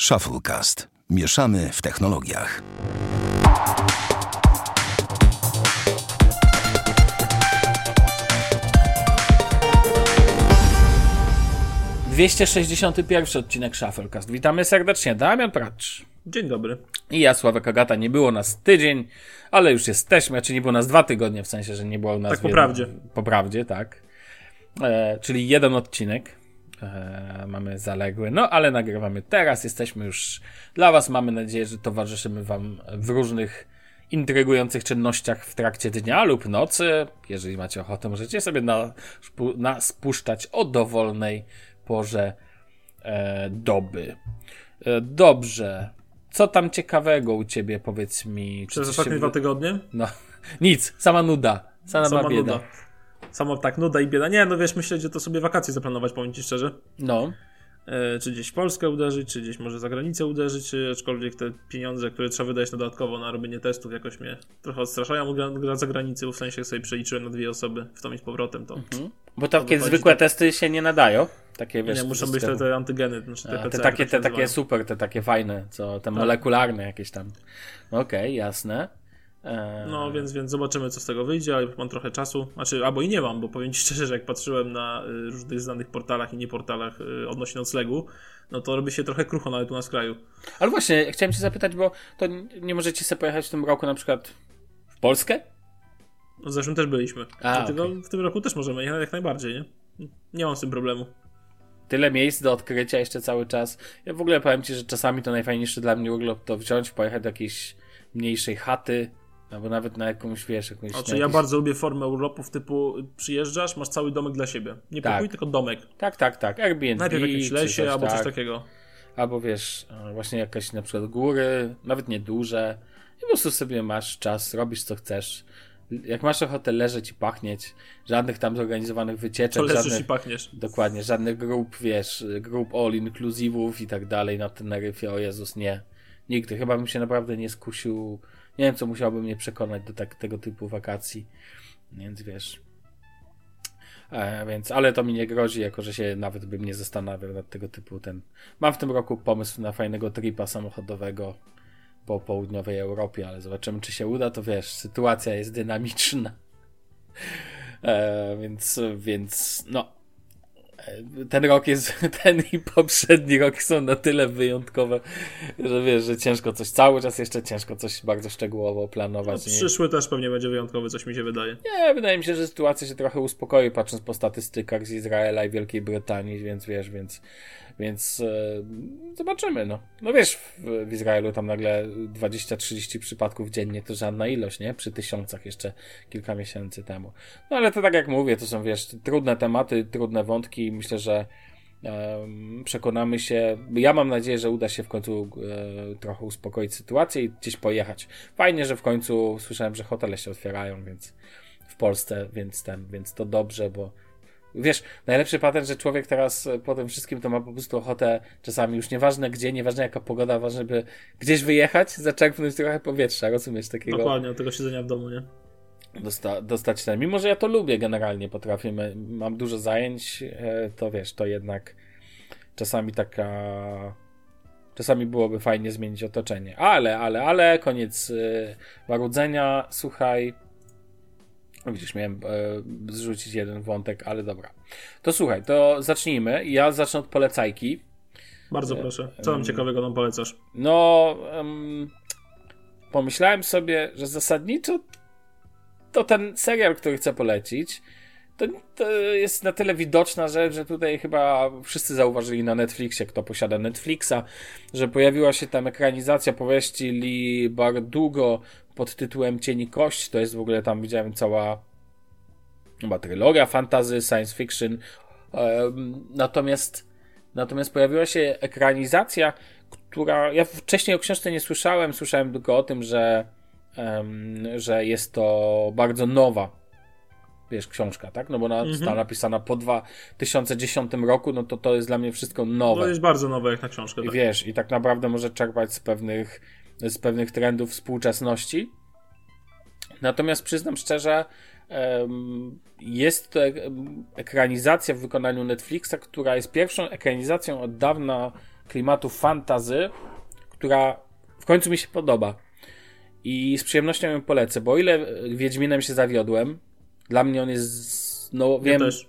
Shufflecast. Mieszamy w technologiach. Dwieście sześćdziesiąty pierwszy odcinek Shufflecast. Witamy serdecznie. Damian Pracz. Dzień dobry. I ja, Sławek Agata. Nie było nas tydzień, ale już jesteśmy. Czy nie było nas dwa tygodnie, w sensie, że nie było nas... Tak po prawdzie. Po prawdzie, tak. E, czyli jeden odcinek. E, mamy zaległy. No, ale nagrywamy teraz. Jesteśmy już dla Was. Mamy nadzieję, że towarzyszymy Wam w różnych intrygujących czynnościach w trakcie dnia lub nocy. Jeżeli macie ochotę, możecie sobie na, na spuszczać o dowolnej porze e, doby. E, dobrze. Co tam ciekawego u ciebie, powiedz mi? Przez ostatnie się- dwa tygodnie? No, nic, sama nuda. Sama, Sama bieda. nuda. Sama tak, nuda i bieda. Nie, no wiesz, myślę, że to sobie wakacje zaplanować, powiem ci szczerze. No, E, czy gdzieś w Polskę uderzyć, czy gdzieś może za granicę uderzyć, aczkolwiek te pieniądze, które trzeba wydać na dodatkowo na robienie testów jakoś mnie trochę odstraszają od gra- gra za granicę, w sensie jak sobie przeliczyłem na dwie osoby w tom i z powrotem, to bo takie wychodzi zwykłe tak- testy się nie nadają. Takie wiesz. nie, muszą być te, te antygeny, znaczy te A, te takie, tak te takie super, te takie fajne, co te molekularne jakieś tam. Okej, jasne. E, No, więc, więc zobaczymy, co z tego wyjdzie, ale mam trochę czasu. Znaczy, albo i nie mam, bo powiem Ci szczerze, że jak patrzyłem na y, różnych znanych portalach i nie portalach y, odnośnie noclegu, no to robi się trochę krucho nawet u nas w kraju. Ale właśnie, chciałem cię zapytać, bo to nie możecie sobie pojechać w tym roku na przykład w Polskę? No, w zeszłym też byliśmy. A, Dlatego okej. w tym roku też możemy jechać jak najbardziej, nie? Nie mam z tym problemu. Tyle miejsc do odkrycia jeszcze cały czas. Ja w ogóle powiem ci, że czasami to najfajniejsze dla mnie urlop to wziąć, pojechać do jakiejś mniejszej chaty, albo nawet na jakąś, wiesz, jakąś... Znaczy, na ja bardzo lubię formę urlopów typu przyjeżdżasz, masz cały domek dla siebie. Nie Tak. pokój, tylko domek. Tak, tak, tak. Airbnb, Najpierw w jakimś lesie coś, albo tak. coś takiego. Albo wiesz, e, właśnie jakaś na przykład góry, nawet nieduże. I po prostu sobie masz czas, robisz co chcesz. Jak masz ochotę leżeć i pachnieć, żadnych tam zorganizowanych To wycieczek, leżysz żadnych, i pachniesz. dokładnie, żadnych grup, wiesz, grup all inclusivów i tak dalej na Teneryfie, o Jezus, nie. Nigdy, chyba bym się naprawdę nie skusił, nie wiem co musiałby mnie przekonać do tak, tego typu wakacji, więc wiesz. E, więc, ale to mi nie grozi, jako że się nawet bym nie zastanawiał nad tego typu ten. Mam w tym roku pomysł na fajnego tripa samochodowego po południowej Europie, ale zobaczymy, czy się uda. To wiesz, sytuacja jest dynamiczna. E, więc, więc, no. Ten rok jest, ten i poprzedni rok są na tyle wyjątkowe, że wiesz, że ciężko coś, cały czas jeszcze ciężko coś bardzo szczegółowo No, planować. nie? przyszły też pewnie będzie wyjątkowy, coś mi się wydaje. Nie, wydaje mi się, że sytuacja się trochę uspokoi, patrząc po statystykach z Izraela i Wielkiej Brytanii, więc wiesz, więc, więc e, zobaczymy, no. No wiesz, w, w Izraelu tam nagle 20-30 przypadków dziennie to żadna ilość, nie? Przy tysiącach jeszcze kilka miesięcy temu. No ale to tak jak mówię, to są, wiesz, trudne tematy, trudne wątki i myślę, że em, przekonamy się. Ja mam nadzieję, że uda się w końcu e, trochę uspokoić sytuację i gdzieś pojechać. Fajnie, że w końcu słyszałem, że hotele się otwierają, więc w Polsce, więc ten, więc to dobrze, bo wiesz, najlepszy patent, że człowiek teraz e, po tym wszystkim to ma po prostu ochotę czasami już nieważne gdzie, nieważne jaka pogoda, ważne, by gdzieś wyjechać, zaczerpnąć trochę powietrza, rozumiesz, takiego Dokładnie, tego siedzenia w domu, nie? dosta, dostać ten. Mimo, że ja to lubię generalnie, potrafię, mam dużo zajęć, e, to wiesz, to jednak czasami taka. Czasami byłoby fajnie zmienić otoczenie. Ale, ale, ale, koniec marudzenia. Słuchaj. No Widzisz, miałem e, zrzucić jeden wątek, ale dobra. To słuchaj, to zacznijmy. Ja zacznę od polecajki. Bardzo proszę. Co tam ciekawego nam polecasz? No, em, pomyślałem sobie, że zasadniczo to ten serial, który chcę polecić, to, to jest na tyle widoczna rzecz, że tutaj chyba wszyscy zauważyli na Netflixie, kto posiada Netflixa, że pojawiła się tam ekranizacja powieści Lee Bardugo pod tytułem Cień i Kość. To jest w ogóle tam, widziałem, cała chyba trylogia fantasy, science fiction. Natomiast Natomiast pojawiła się ekranizacja, która. Ja wcześniej o książce nie słyszałem, słyszałem tylko o tym, że, że jest to bardzo nowa. Wiesz, książka, tak? No bo ona została napisana po 2010 roku, no to to jest dla mnie wszystko nowe. To jest bardzo nowe jak na książkę. I Tak. wiesz, i tak naprawdę może czerpać z pewnych, z pewnych trendów współczesności. Natomiast przyznam szczerze, jest to ekranizacja w wykonaniu Netflixa, która jest pierwszą ekranizacją od dawna klimatu fantazy, która w końcu mi się podoba. I z przyjemnością ją polecę, bo o ile Wiedźminem się zawiodłem, dla mnie on jest, no wiem, Ja.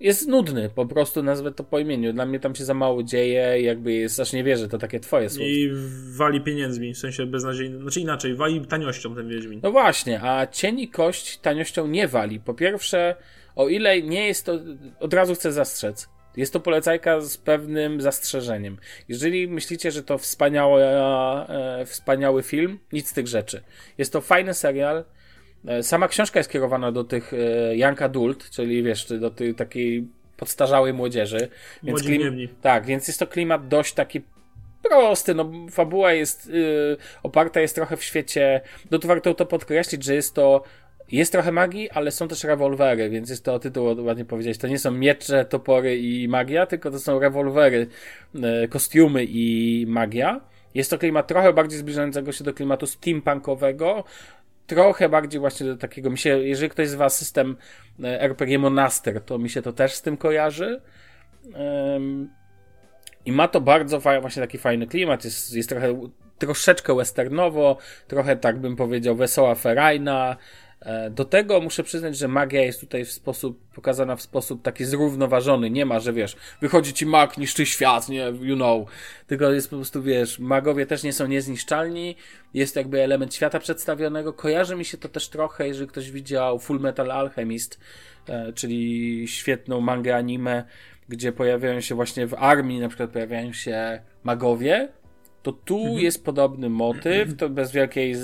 Jest nudny, po prostu nazwę to po imieniu. Dla mnie tam się za mało dzieje, jakby jest, aż nie wierzę, to takie twoje słowo. I wali pieniędzmi, w sensie beznadziejnym. Znaczy inaczej, wali taniością ten Wiedźmin. No właśnie, a cień i kość taniością nie wali. Po pierwsze, o ile nie jest to, od razu chcę zastrzec, jest to polecajka z pewnym zastrzeżeniem. Jeżeli myślicie, że to wspaniały, e, wspaniały film, nic z tych rzeczy. Jest to fajny serial. E, Sama książka jest kierowana do tych e, young adult, czyli wiesz, do tej takiej podstarzałej młodzieży. Więc gniewni. tak, więc jest to klimat dość taki prosty, no fabuła jest yy, oparta jest trochę w świecie, no to warto to podkreślić, że jest to jest trochę magii, ale są też rewolwery, więc jest to tytuł ładnie powiedzieć. To nie są miecze, topory i magia, tylko to są rewolwery, yy, kostiumy i magia. Jest to klimat trochę bardziej zbliżającego się do klimatu steampunkowego, trochę bardziej właśnie do takiego, mi się, jeżeli ktoś z was system e, RPG Monaster, to mi się to też z tym kojarzy. I ma to bardzo fa- właśnie taki fajny klimat, jest, jest trochę, troszeczkę westernowo, trochę tak bym powiedział wesoła ferajna. E, Do tego muszę przyznać, że magia jest tutaj w sposób, pokazana w sposób taki zrównoważony. Nie ma, że wiesz, wychodzi ci mag, niszczy świat, nie, you know. Tylko jest po prostu, wiesz, magowie też nie są niezniszczalni. Jest jakby element świata przedstawionego. Kojarzy mi się to też trochę, jeżeli ktoś widział Full Metal Alchemist, e, czyli świetną mangę anime, gdzie pojawiają się właśnie w armii, na przykład pojawiają się magowie, to tu jest podobny motyw, to bez wielkiej,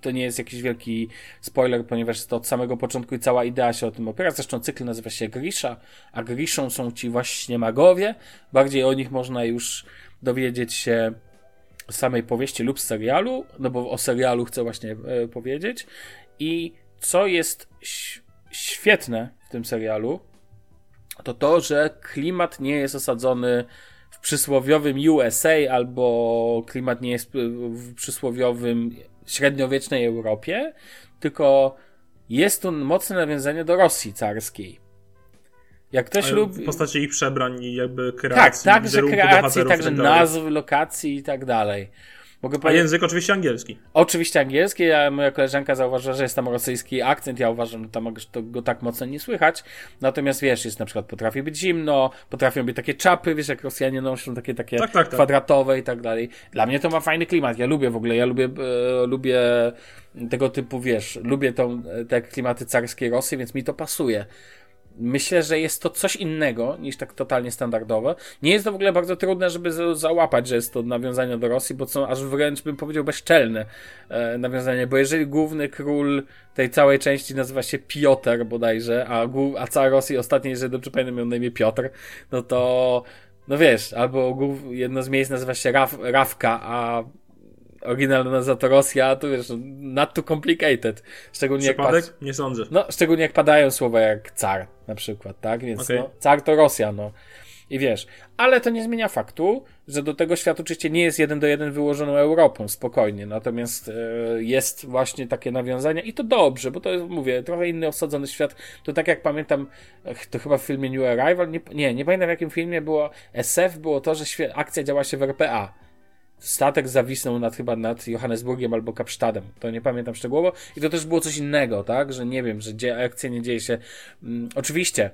to nie jest jakiś wielki spoiler, ponieważ to od samego początku i cała idea się o tym opiera. Zresztą cykl nazywa się Grisha, a Grishą są ci właśnie magowie. Bardziej o nich można już dowiedzieć się z samej powieści lub z serialu, no bo o serialu chcę właśnie e, powiedzieć. I co jest świetne w tym serialu, to to, że klimat nie jest osadzony w przysłowiowym USA albo klimat nie jest w przysłowiowym średniowiecznej Europie, tylko jest tu mocne nawiązanie do Rosji carskiej. Jak ktoś lubi. W postaci ich przebrań i jakby Tak, kreacji, także wizerunku kreacji, także tak nazw, lokacji i tak dalej. Mogę A powiedzieć, język oczywiście angielski. oczywiście angielski, a moja koleżanka zauważyła, że jest tam rosyjski akcent, ja uważam, że tam go tak mocno nie słychać. Natomiast wiesz, jest na przykład potrafi być zimno, potrafią być takie czapy, wiesz, jak Rosjanie noszą takie takie Tak, tak, tak. kwadratowe i tak dalej. Dla mnie to ma fajny klimat, ja lubię w ogóle, ja lubię, e, lubię tego typu, wiesz, lubię tą, te klimaty carskiej Rosji, więc mi to pasuje. Myślę, że jest to coś innego niż tak totalnie standardowe. Nie jest to w ogóle bardzo trudne, żeby za- załapać, że jest to nawiązanie do Rosji, bo są aż wręcz bym powiedział bezczelne e, nawiązanie, bo jeżeli główny król tej całej części nazywa się Piotr bodajże, a, a cała Rosja ostatnio, jeżeli dobrze pamiętam, miał na imię Piotr, no to no wiesz, albo jedno z miejsc nazywa się Raf, Rawka, a oryginalna nazwa to Rosja, to wiesz, no, not too complicated. Szczególnie jak patrz? Nie sądzę. no, szczególnie jak padają słowa jak car na przykład, tak? Więc Okej. no, car to Rosja, no. I wiesz, ale to nie zmienia faktu, że do tego świat oczywiście nie jest jeden do jeden wyłożoną Europą, spokojnie. Natomiast e, jest właśnie takie nawiązania i to dobrze, bo to jest, mówię, trochę inny osadzony świat. To tak jak pamiętam, to chyba w filmie New Arrival, nie, nie, nie pamiętam w jakim filmie było SF, było to, że akcja działa się w RPA statek zawisnął nad chyba nad Johannesburgiem albo Kapsztadem. To nie pamiętam szczegółowo. I to też było coś innego, tak? Że nie wiem, że dzie- akcja nie dzieje się. Mm, oczywiście.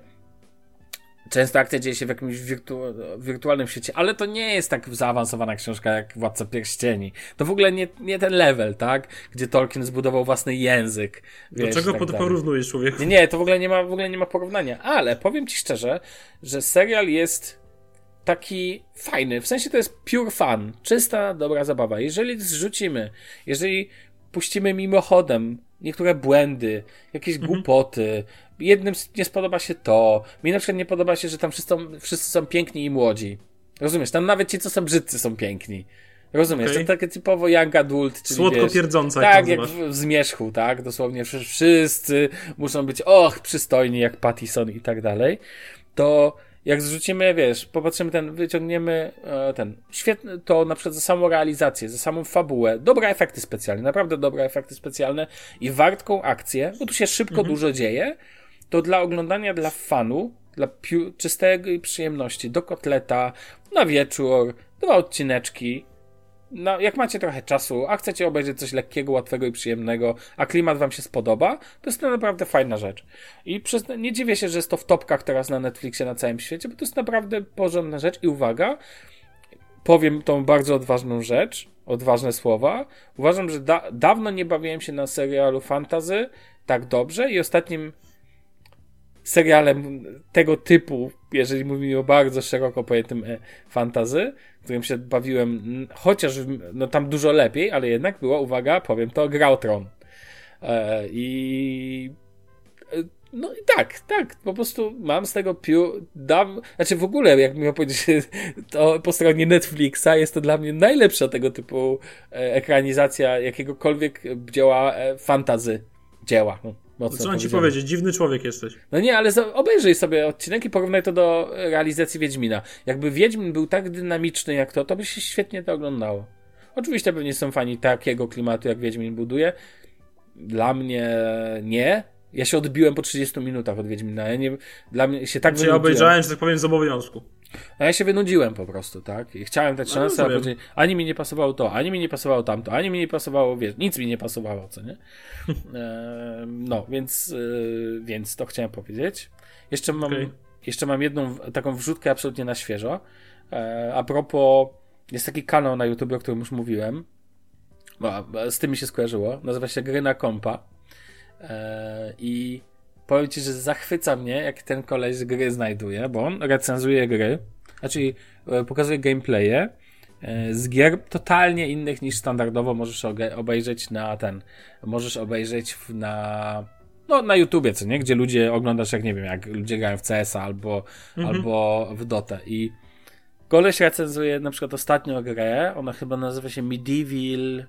Często akcja dzieje się w jakimś wirtu- wirtualnym świecie, ale to nie jest tak zaawansowana książka jak Władca Pierścieni. To w ogóle nie, nie ten level, tak? Gdzie Tolkien zbudował własny język. Do wiesz, czego tak po- dalej. porównujesz, człowieku? Nie, nie, to w ogóle nie ma, w ogóle nie ma porównania. Ale powiem ci szczerze, że serial jest taki fajny. W sensie to jest pure fun. Czysta, dobra zabawa. Jeżeli zrzucimy, jeżeli puścimy mimochodem niektóre błędy, jakieś głupoty, jednym nie spodoba się to, mi na przykład nie podoba się, że tam wszyscy, wszyscy są piękni i młodzi. Rozumiesz? Tam nawet ci, co są brzydcy, są piękni. Rozumiesz? Okej. To takie typowo young adult, czyli Słodko wiesz, pierdząca, jak tak, jak nazywasz. w, w Zmierzchu, tak? Dosłownie wszy- wszyscy muszą być, och, przystojni jak Pattison i tak dalej. To jak zrzucimy, wiesz, popatrzymy ten, wyciągniemy e, ten, świetny, to na przykład za samą realizację, za samą fabułę, dobre efekty specjalne, naprawdę dobre efekty specjalne i wartką akcję, bo tu się szybko dużo dzieje, to dla oglądania, dla fanu, dla piu- czystej przyjemności, do kotleta, na wieczór, dwa odcineczki. No, jak macie trochę czasu, a chcecie obejrzeć coś lekkiego, łatwego i przyjemnego, a klimat wam się spodoba, to jest to naprawdę fajna rzecz. I przez, nie dziwię się, że jest to w topkach teraz na Netflixie na całym świecie, bo to jest naprawdę porządna rzecz i uwaga, powiem tą bardzo odważną rzecz, odważne słowa. Uważam, że da dawno nie bawiłem się na serialu fantazy tak dobrze i ostatnim serialem tego typu, jeżeli mówimy o bardzo szeroko pojętym e, fantazy, którym się bawiłem, chociaż no tam dużo lepiej, ale jednak była, uwaga, powiem to, Grautron. E, I e, no i tak, tak, po prostu mam z tego piu, dam, znaczy w ogóle, jak miał powiedzieć, to po stronie Netflixa jest to dla mnie najlepsza tego typu ekranizacja jakiegokolwiek dzieła fantazy dzieła. No, mocno Co mam ci powiedzieć? Dziwny człowiek jesteś. No nie, ale obejrzyj sobie odcinek i porównaj to do realizacji Wiedźmina. Jakby Wiedźmin był tak dynamiczny jak to, to by się świetnie to oglądało. Oczywiście pewnie są fani takiego klimatu, jak Wiedźmin buduje. Dla mnie nie. Ja się odbiłem po 30 minutach od Wiedźmina. Ja nie, dla mnie się tak Czy ja obejrzałem, że tak powiem, z obowiązku. A ja się wynudziłem po prostu, tak? I chciałem dać szansę, a później ani mi nie pasowało to, ani mi nie pasowało tamto, ani mi nie pasowało, wiesz, nic mi nie pasowało, co nie? E, no, więc, e, więc to chciałem powiedzieć. Jeszcze mam, okay. jeszcze mam jedną taką wrzutkę absolutnie na świeżo. E, a propos, jest taki kanał na YouTube, o którym już mówiłem. No, z tym mi się skojarzyło. Nazywa się Gry na Kompa. E, I powiem ci, że zachwyca mnie, jak ten koleś z gry znajduje, bo on recenzuje gry, znaczy e, pokazuje gameplaye e, z gier totalnie innych niż standardowo możesz obejrzeć na ten, możesz obejrzeć na no, na YouTubie, co nie? Gdzie ludzie oglądasz, jak nie wiem, jak ludzie grają w CS albo, mhm. albo w Dotę i koleś recenzuje na przykład ostatnią grę, ona chyba nazywa się Medieval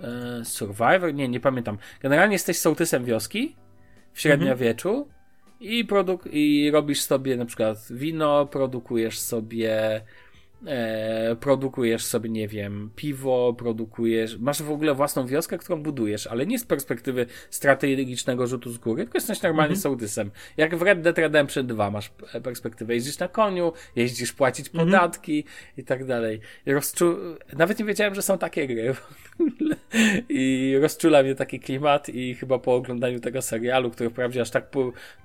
e, Survivor, nie, nie pamiętam. Generalnie jesteś sołtysem wioski w średniowieczu mhm. i, produk- i robisz sobie na przykład wino, produkujesz sobie e, produkujesz sobie, nie wiem, piwo, produkujesz, masz w ogóle własną wioskę, którą budujesz, ale nie z perspektywy strategicznego rzutu z góry, tylko jesteś normalnie mhm. sołtysem. Jak w Red Dead Redemption 2 masz perspektywę, jeździsz na koniu, jeździsz płacić mhm. podatki i tak dalej. Rozczu- Nawet nie wiedziałem, że są takie gry. I rozczula mnie taki klimat i chyba po oglądaniu tego serialu, który wprawdzie aż tak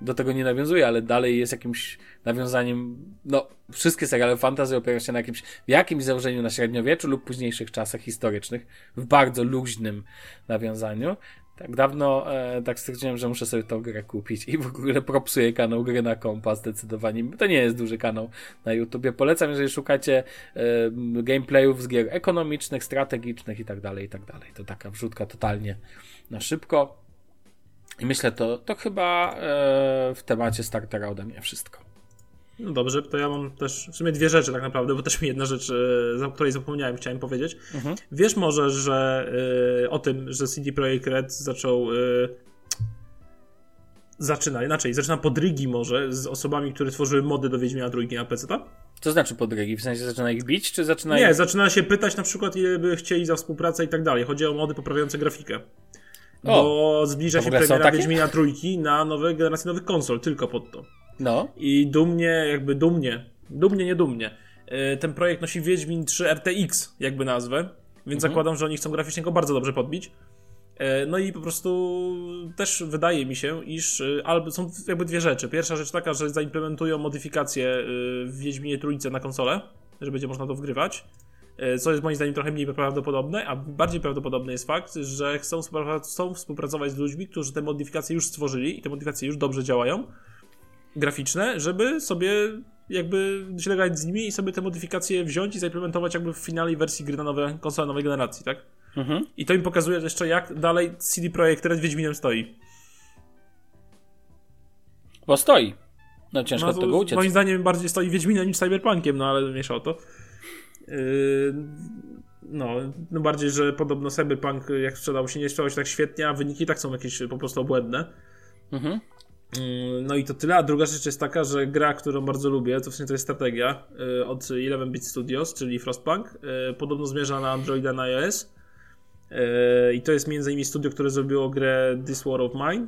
do tego nie nawiązuje, ale dalej jest jakimś nawiązaniem, no, wszystkie seriale fantasy opierają się na jakimś, w jakimś założeniu na średniowieczu lub późniejszych czasach historycznych, w bardzo luźnym nawiązaniu. Tak dawno e, tak stwierdziłem, że muszę sobie tą grę kupić i w ogóle propsuję kanał Gry na Kompa zdecydowanie. To nie jest duży kanał na YouTubie. Polecam, jeżeli szukacie e, gameplayów z gier ekonomicznych, strategicznych i tak dalej, i tak dalej. To taka wrzutka totalnie na szybko. I myślę, to, to chyba e, w temacie startera ode mnie wszystko. No dobrze, to ja mam też w sumie dwie rzeczy tak naprawdę, bo też mi jedna rzecz, o której zapomniałem, chciałem powiedzieć. Mhm. Wiesz może, że y, o tym, że CD Projekt Red zaczął y, zaczyna, inaczej, zaczyna podrygi może z osobami, które tworzyły mody do Wiedźmina Trójki na PC, Co znaczy podrygi? W sensie zaczyna ich bić, czy zaczyna Nie, ich... zaczyna się pytać na przykład, ile by chcieli za współpracę i tak dalej. Chodzi o mody poprawiające grafikę. O, bo zbliża się premiera Wiedźmina Trójki na nowe generacje nowych konsol, tylko pod to. No. I dumnie, jakby dumnie, dumnie, nie dumnie, e, ten projekt nosi Wiedźmin 3 RTX, jakby nazwę, więc mhm. zakładam, że oni chcą graficznie go bardzo dobrze podbić. E, no i po prostu też wydaje mi się, iż e, albo są jakby dwie rzeczy. Pierwsza rzecz taka, że zaimplementują modyfikacje w Wiedźminie Trójce na konsolę, że będzie można to wgrywać. Co jest moim zdaniem trochę mniej prawdopodobne, a bardziej prawdopodobny jest fakt, że chcą współpracować z ludźmi, którzy te modyfikacje już stworzyli i te modyfikacje już dobrze działają graficzne, żeby sobie jakby się grać z nimi i sobie te modyfikacje wziąć i zaimplementować jakby w finalnej wersji gry na nowe konsole nowej generacji, tak? Mhm. I to im pokazuje jeszcze jak dalej CD Projekt Red Wiedźminem stoi. Bo stoi. No ciężko no, od tego uciec. Moim zdaniem bardziej stoi Wiedźminem niż Cyberpunkiem, no ale mniejsza o to. Yy, no, no bardziej, że podobno Cyberpunk jak sprzedał się, nie sprzedał się tak świetnie, a wyniki tak są jakieś po prostu obłędne. Mhm. Mm, no i to tyle. A druga rzecz jest taka, że gra, którą bardzo lubię, to w sumie to jest strategia y, od 11-bit Studios, czyli Frostpunk. Y, podobno zmierza na Androida na iOS. Y, I to jest między innymi studio, które zrobiło grę This War of Mine.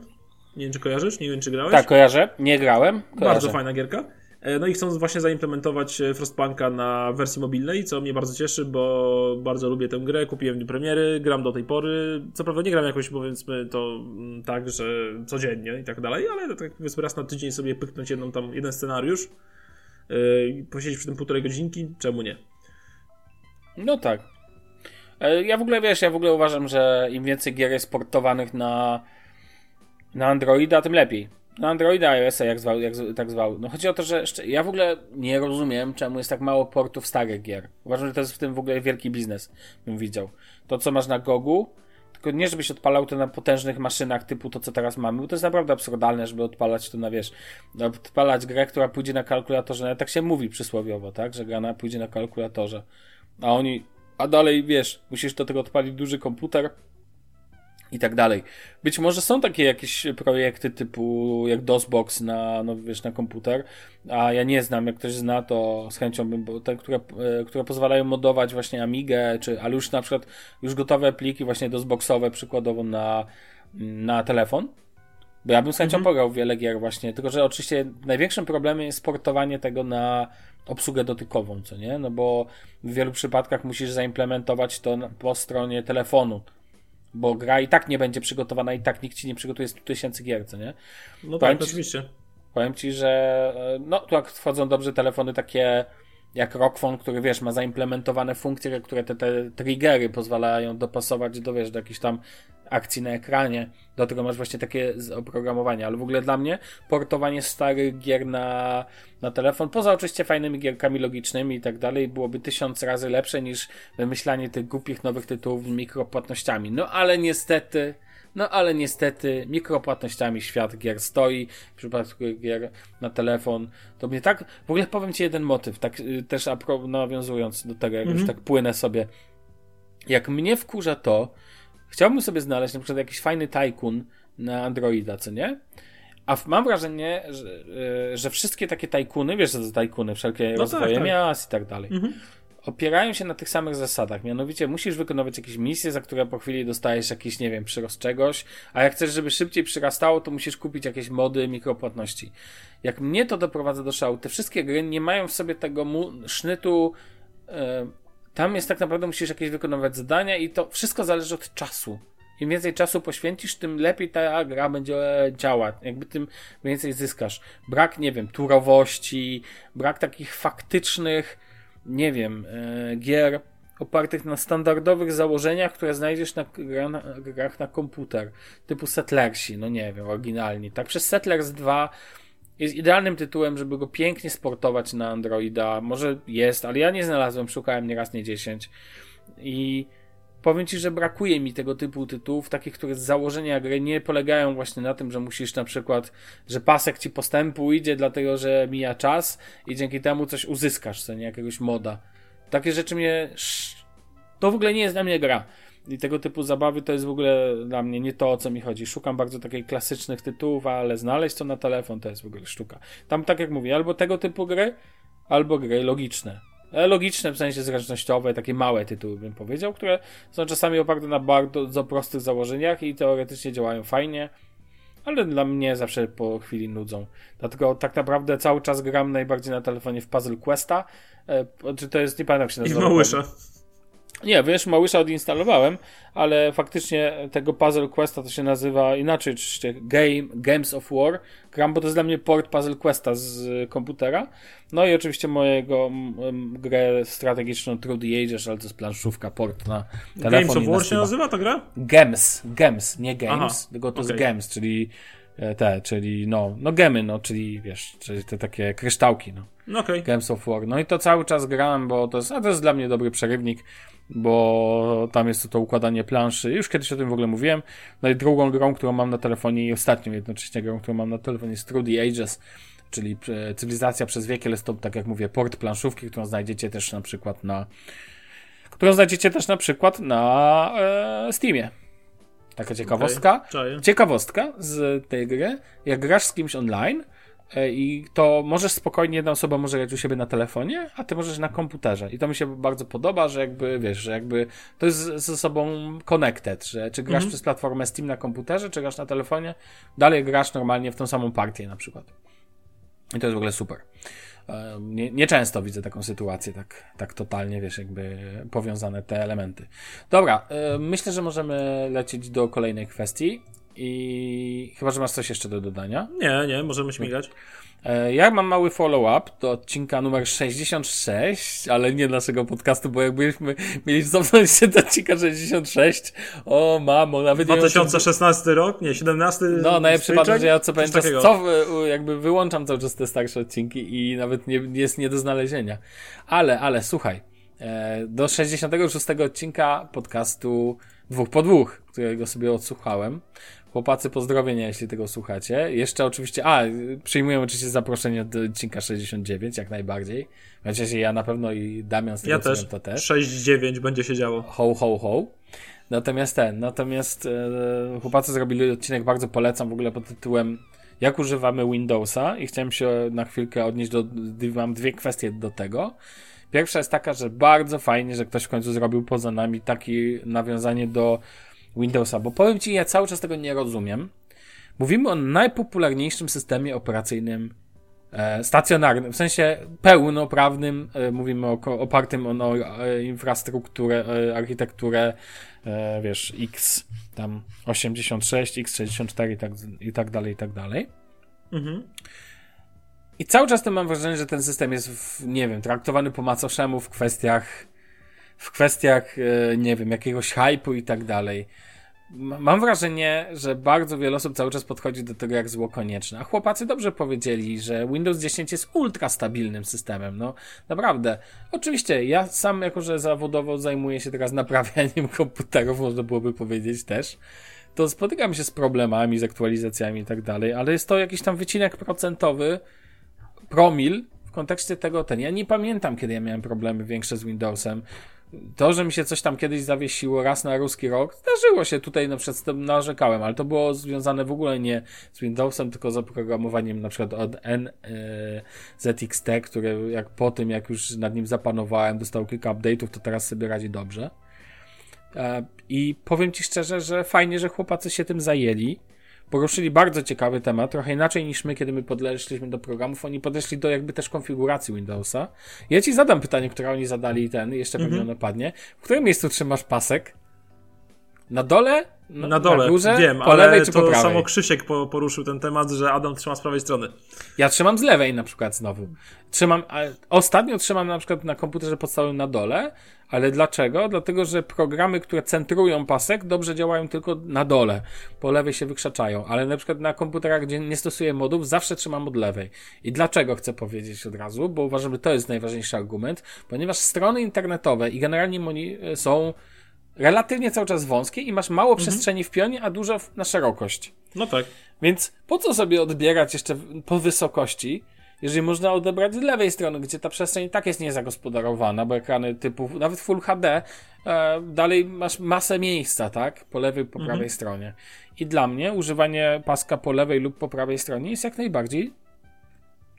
Nie wiem, czy kojarzysz? Nie wiem, czy grałeś? Tak, kojarzę. Nie grałem. Kojarzę. Bardzo fajna gierka. E, no i chcą właśnie zaimplementować e, Frostpunka na wersji mobilnej, co mnie bardzo cieszy, bo bardzo lubię tę grę, kupiłem w dniu premiery, gram do tej pory. Co prawda nie gram jakoś, powiedzmy, to mm, tak, że codziennie i tak dalej, ale tak powiedzmy raz na tydzień sobie pyknąć jedną tam, jeden scenariusz i posiedzieć przy tym półtorej godzinki, czemu nie? No tak. Ja w ogóle, wiesz, ja w ogóle uważam, że im więcej gier jest portowanych na na Androida, tym lepiej. Na Androida, iOS, jak, zwał, jak tak zwał. No chodzi o to, że ja w ogóle nie rozumiem, czemu jest tak mało portów starych gier. Uważam, że to jest w tym w ogóle wielki biznes, bym widział. To, co masz na Gogu, tylko nie, żebyś odpalał to na potężnych maszynach typu to, co teraz mamy, bo to jest naprawdę absurdalne, żeby odpalać to na, wiesz, odpalać grę, która pójdzie na kalkulatorze, nawet tak się mówi przysłowiowo, tak, że gra pójdzie na kalkulatorze. A oni, a dalej, wiesz, musisz do tego odpalić duży komputer, i tak dalej. Być może są takie jakieś projekty typu jak DOSBox na, no wiesz, na komputer, a ja nie znam, jak ktoś zna, to z chęcią bym, bo te, które, e, które pozwalają modować właśnie Amigę, czy, ale już na przykład już gotowe pliki właśnie DOSBoxowe przykładowo na, na telefon, bo ja bym z chęcią mhm. pograł wiele gier właśnie, tylko że oczywiście największym problemem jest sportowanie tego na obsługę dotykową, co nie? No bo w wielu przypadkach musisz zaimplementować to po stronie telefonu, bo gra i tak nie będzie przygotowana, i tak nikt ci nie przygotuje 100 tysięcy gier, co nie? No powiem tak, ci, oczywiście. Powiem ci, że e, no tu jak wchodzą dobrze telefony takie jak Rockfon, który wiesz, ma zaimplementowane funkcje, które te, te triggery pozwalają dopasować do, wiesz, do jakichś tam akcji na ekranie. Do tego masz właśnie takie oprogramowanie, ale w ogóle dla mnie portowanie starych gier na, na telefon, poza oczywiście fajnymi gierkami logicznymi i tak dalej, byłoby tysiąc razy lepsze niż wymyślanie tych głupich nowych tytułów z mikropłatnościami. No ale niestety, no ale niestety mikropłatnościami świat gier stoi. W przypadku gier na telefon to mnie tak. W ogóle powiem Ci jeden motyw, tak y, też nawiązując do tego, jak już mhm. tak płynę sobie. Jak mnie wkurza to, chciałbym sobie znaleźć na przykład jakiś fajny tajkun na Androida, co nie? A mam wrażenie, że, y, że wszystkie takie tajkuny, wiesz co to tajkuny, wszelkie no rozwoje tak, tak. miast i tak dalej. Mhm opierają się na tych samych zasadach. Mianowicie musisz wykonywać jakieś misje, za które po chwili dostajesz jakiś, nie wiem, przyrost czegoś, a jak chcesz, żeby szybciej przyrastało, to musisz kupić jakieś mody mikropłatności. Jak mnie to doprowadza do szału, te wszystkie gry nie mają w sobie tego mu- sznytu. Yy, tam jest tak naprawdę musisz jakieś wykonywać zadania i to wszystko zależy od czasu. Im więcej czasu poświęcisz, tym lepiej ta gra będzie działać. Jakby tym więcej zyskasz. Brak, nie wiem, turowości, brak takich faktycznych nie wiem, e, gier opartych na standardowych założeniach, które znajdziesz na, na grach na komputer, typu Settlersi, no nie wiem, oryginalni. Tak, przez Settlers 2 jest idealnym tytułem, żeby go pięknie sportować na Androida. Może jest, ale ja nie znalazłem, szukałem nieraz, nie 10. I powiem Ci, że brakuje mi tego typu tytułów, takich, które z założenia gry nie polegają właśnie na tym, że musisz na przykład, że pasek Ci postępu idzie, dlatego że mija czas i dzięki temu coś uzyskasz, co nie, jakiegoś moda. Takie rzeczy mnie... To w ogóle nie jest dla mnie gra. I tego typu zabawy to jest w ogóle dla mnie nie to, o co mi chodzi. Szukam bardzo takich klasycznych tytułów, ale znaleźć to na telefon to jest w ogóle sztuka. Tam, tak jak mówię, albo tego typu gry, albo gry logiczne. E, logiczne, w sensie zręcznościowe, takie małe tytuły bym powiedział, które są czasami oparte na bardzo prostych założeniach i teoretycznie działają fajnie, ale dla mnie zawsze po chwili nudzą. Dlatego tak naprawdę cały czas gram najbardziej na telefonie w Puzzle Questa. E, czy to jest, nie pamiętam jak się nazywa. I Małysza. Nie, wiesz, Małysza odinstalowałem, ale faktycznie tego Puzzle Questa to się nazywa inaczej, oczywiście Game, Games of War. Gram, bo to jest dla mnie port Puzzle Questa z komputera. No i oczywiście mojego grę strategiczną the Ages, ale to jest planszówka, port na telefon. Games of War się nazywa ta gra? Games, Games, nie Games, Aha, tylko to okay. jest Games, czyli te, czyli no, no gemy, no, czyli wiesz, czyli te takie kryształki, no. no okay. Games of War. No i to cały czas grałem, bo to jest, a to jest dla mnie dobry przerywnik bo tam jest to, to układanie planszy. Już kiedyś o tym w ogóle mówiłem. No i drugą grą, którą mam na telefonie i ostatnią jednocześnie grą, którą mam na telefonie jest Through the Ages, czyli e, cywilizacja przez wieki, ale jest to, tak jak mówię, port planszówki, którą znajdziecie też na przykład na którą znajdziecie też na przykład na e, Steamie. Taka ciekawostka. Okay. Ciekawostka z tej gry. Jak grasz z kimś online, E, i to możesz spokojnie, jedna osoba może grać u siebie na telefonie, a ty możesz na komputerze. I to mi się bardzo podoba, że jakby, wiesz, że jakby to jest ze sobą connected, że czy grasz mhm. przez platformę Steam na komputerze, czy grasz na telefonie, dalej grasz normalnie w tą samą partię na przykład. I to jest w ogóle super. E, nie, nieczęsto widzę taką sytuację, tak, tak totalnie, wiesz, jakby powiązane te elementy. Dobra, e, myślę, że możemy lecieć do kolejnej kwestii i chyba, że masz coś jeszcze do dodania. Nie, nie, możemy śmigać. E, ja mam mały follow-up do odcinka numer 66, ale nie naszego podcastu, bo jakbyśmy mieli cofnąć się do odcinka 66, o mamo, nawet 2016 nie rok? Nie, 17? No, najlepszy przypadek, że ja co powiem, co, jakby wyłączam cały czas te starsze odcinki i nawet nie, jest nie do znalezienia. Ale, ale, słuchaj, e, do 66 odcinka podcastu dwóch po dwóch, którego sobie odsłuchałem, Chłopacy, pozdrowienia, jeśli tego słuchacie. Jeszcze oczywiście, a, przyjmuję oczywiście zaproszenie do odcinka 69, jak najbardziej. Chociaż ja na pewno i Damian z tego ja też. to też. 69 będzie się działo. Ho, ho, ho. Natomiast ten, natomiast e, chłopacy zrobili odcinek, bardzo polecam w ogóle pod tytułem jak używamy Windowsa i chciałem się na chwilkę odnieść do, mam dwie kwestie do tego. Pierwsza jest taka, że bardzo fajnie, że ktoś w końcu zrobił poza nami takie nawiązanie do Windowsa, bo powiem Ci, ja cały czas tego nie rozumiem. Mówimy o najpopularniejszym systemie operacyjnym e, stacjonarnym, w sensie pełnoprawnym, e, mówimy o opartym o, o e, infrastrukturę, e, architekturę, e, wiesz, X, tam 86, X64 i tak, i tak dalej, i tak dalej. Mhm. I cały czas to mam wrażenie, że ten system jest, w, nie wiem, traktowany po macoszemu w kwestiach w kwestiach, e, nie wiem, jakiegoś hypu i tak dalej. Mam wrażenie, że bardzo wiele osób cały czas podchodzi do tego jak zło konieczne. A chłopacy dobrze powiedzieli, że Windows 10 jest ultra stabilnym systemem. No naprawdę. Oczywiście, ja sam, jako że zawodowo zajmuję się teraz naprawianiem komputerów, można byłoby powiedzieć też, to spotykam się z problemami, z aktualizacjami i tak dalej, ale jest to jakiś tam wycinek procentowy, promil w kontekście tego ten. Ja nie pamiętam, kiedy ja miałem problemy większe z Windowsem to, że mi się coś tam kiedyś zawiesiło raz na ruski rok, zdarzyło się tutaj na przykład narzekałem, ale to było związane w ogóle nie z Windowsem, tylko z oprogramowaniem na przykład od NZXT, e, które jak po tym, jak już nad nim zapanowałem, dostał kilka update'ów, to teraz sobie radzi dobrze. E, I powiem Ci szczerze, że fajnie, że chłopacy się tym zajęli poruszyli bardzo ciekawy temat, trochę inaczej niż my, kiedy my podeszliśmy do programów, oni podeszli do jakby też konfiguracji Windowsa. Ja ci zadam pytanie, które oni zadali ten, jeszcze pewnie mm -hmm. ono padnie. W którym miejscu trzymasz pasek? Na dole? Na, na dole, na górze, wiem, po ale lewej czy to po prawej? samo Krzysiek poruszył ten temat, że Adam trzyma z prawej strony. Ja trzymam z lewej na przykład znowu. Trzymam, ostatnio trzymam na przykład na komputerze podstawowym na dole, ale dlaczego? Dlatego, że programy, które centrują pasek, dobrze działają tylko na dole. Po lewej się wykrzaczają, ale na przykład na komputerach, gdzie nie stosuję modów, zawsze trzymam od lewej. I dlaczego chcę powiedzieć od razu? Bo uważam, że to jest najważniejszy argument, ponieważ strony internetowe i generalnie są relatywnie cały czas wąskie i masz mało mhm. przestrzeni w pionie, a dużo na szerokość. No tak. Więc po co sobie odbierać jeszcze po wysokości, jeżeli można odebrać z lewej strony, gdzie ta przestrzeń tak jest niezagospodarowana, bo ekrany typu, nawet Full HD, e, dalej masz masę miejsca, tak? Po lewej, po mhm. prawej stronie. I dla mnie używanie paska po lewej lub po prawej stronie jest jak najbardziej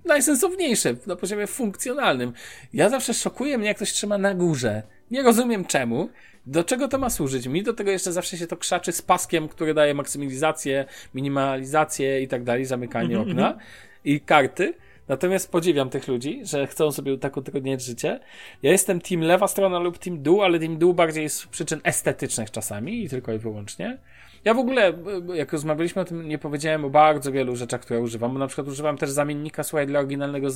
najsensowniejsze na poziomie funkcjonalnym. Ja zawsze szokuje mnie, jak ktoś trzyma na górze. Nie rozumiem czemu. Do czego to ma służyć? Mi do tego jeszcze zawsze się to krzaczy z paskiem, który daje maksymalizację, minimalizację i tak dalej, zamykanie -hmm. okna i karty. Natomiast podziwiam tych ludzi, że chcą sobie tak utrudniać życie. Ja jestem team lewa strona lub team dół, ale team dół bardziej z przyczyn estetycznych czasami i tylko i wyłącznie. Ja w ogóle, jak rozmawialiśmy o tym, nie powiedziałem o bardzo wielu rzeczach, które używam, bo na przykład używam też zamiennika, słuchaj, dla oryginalnego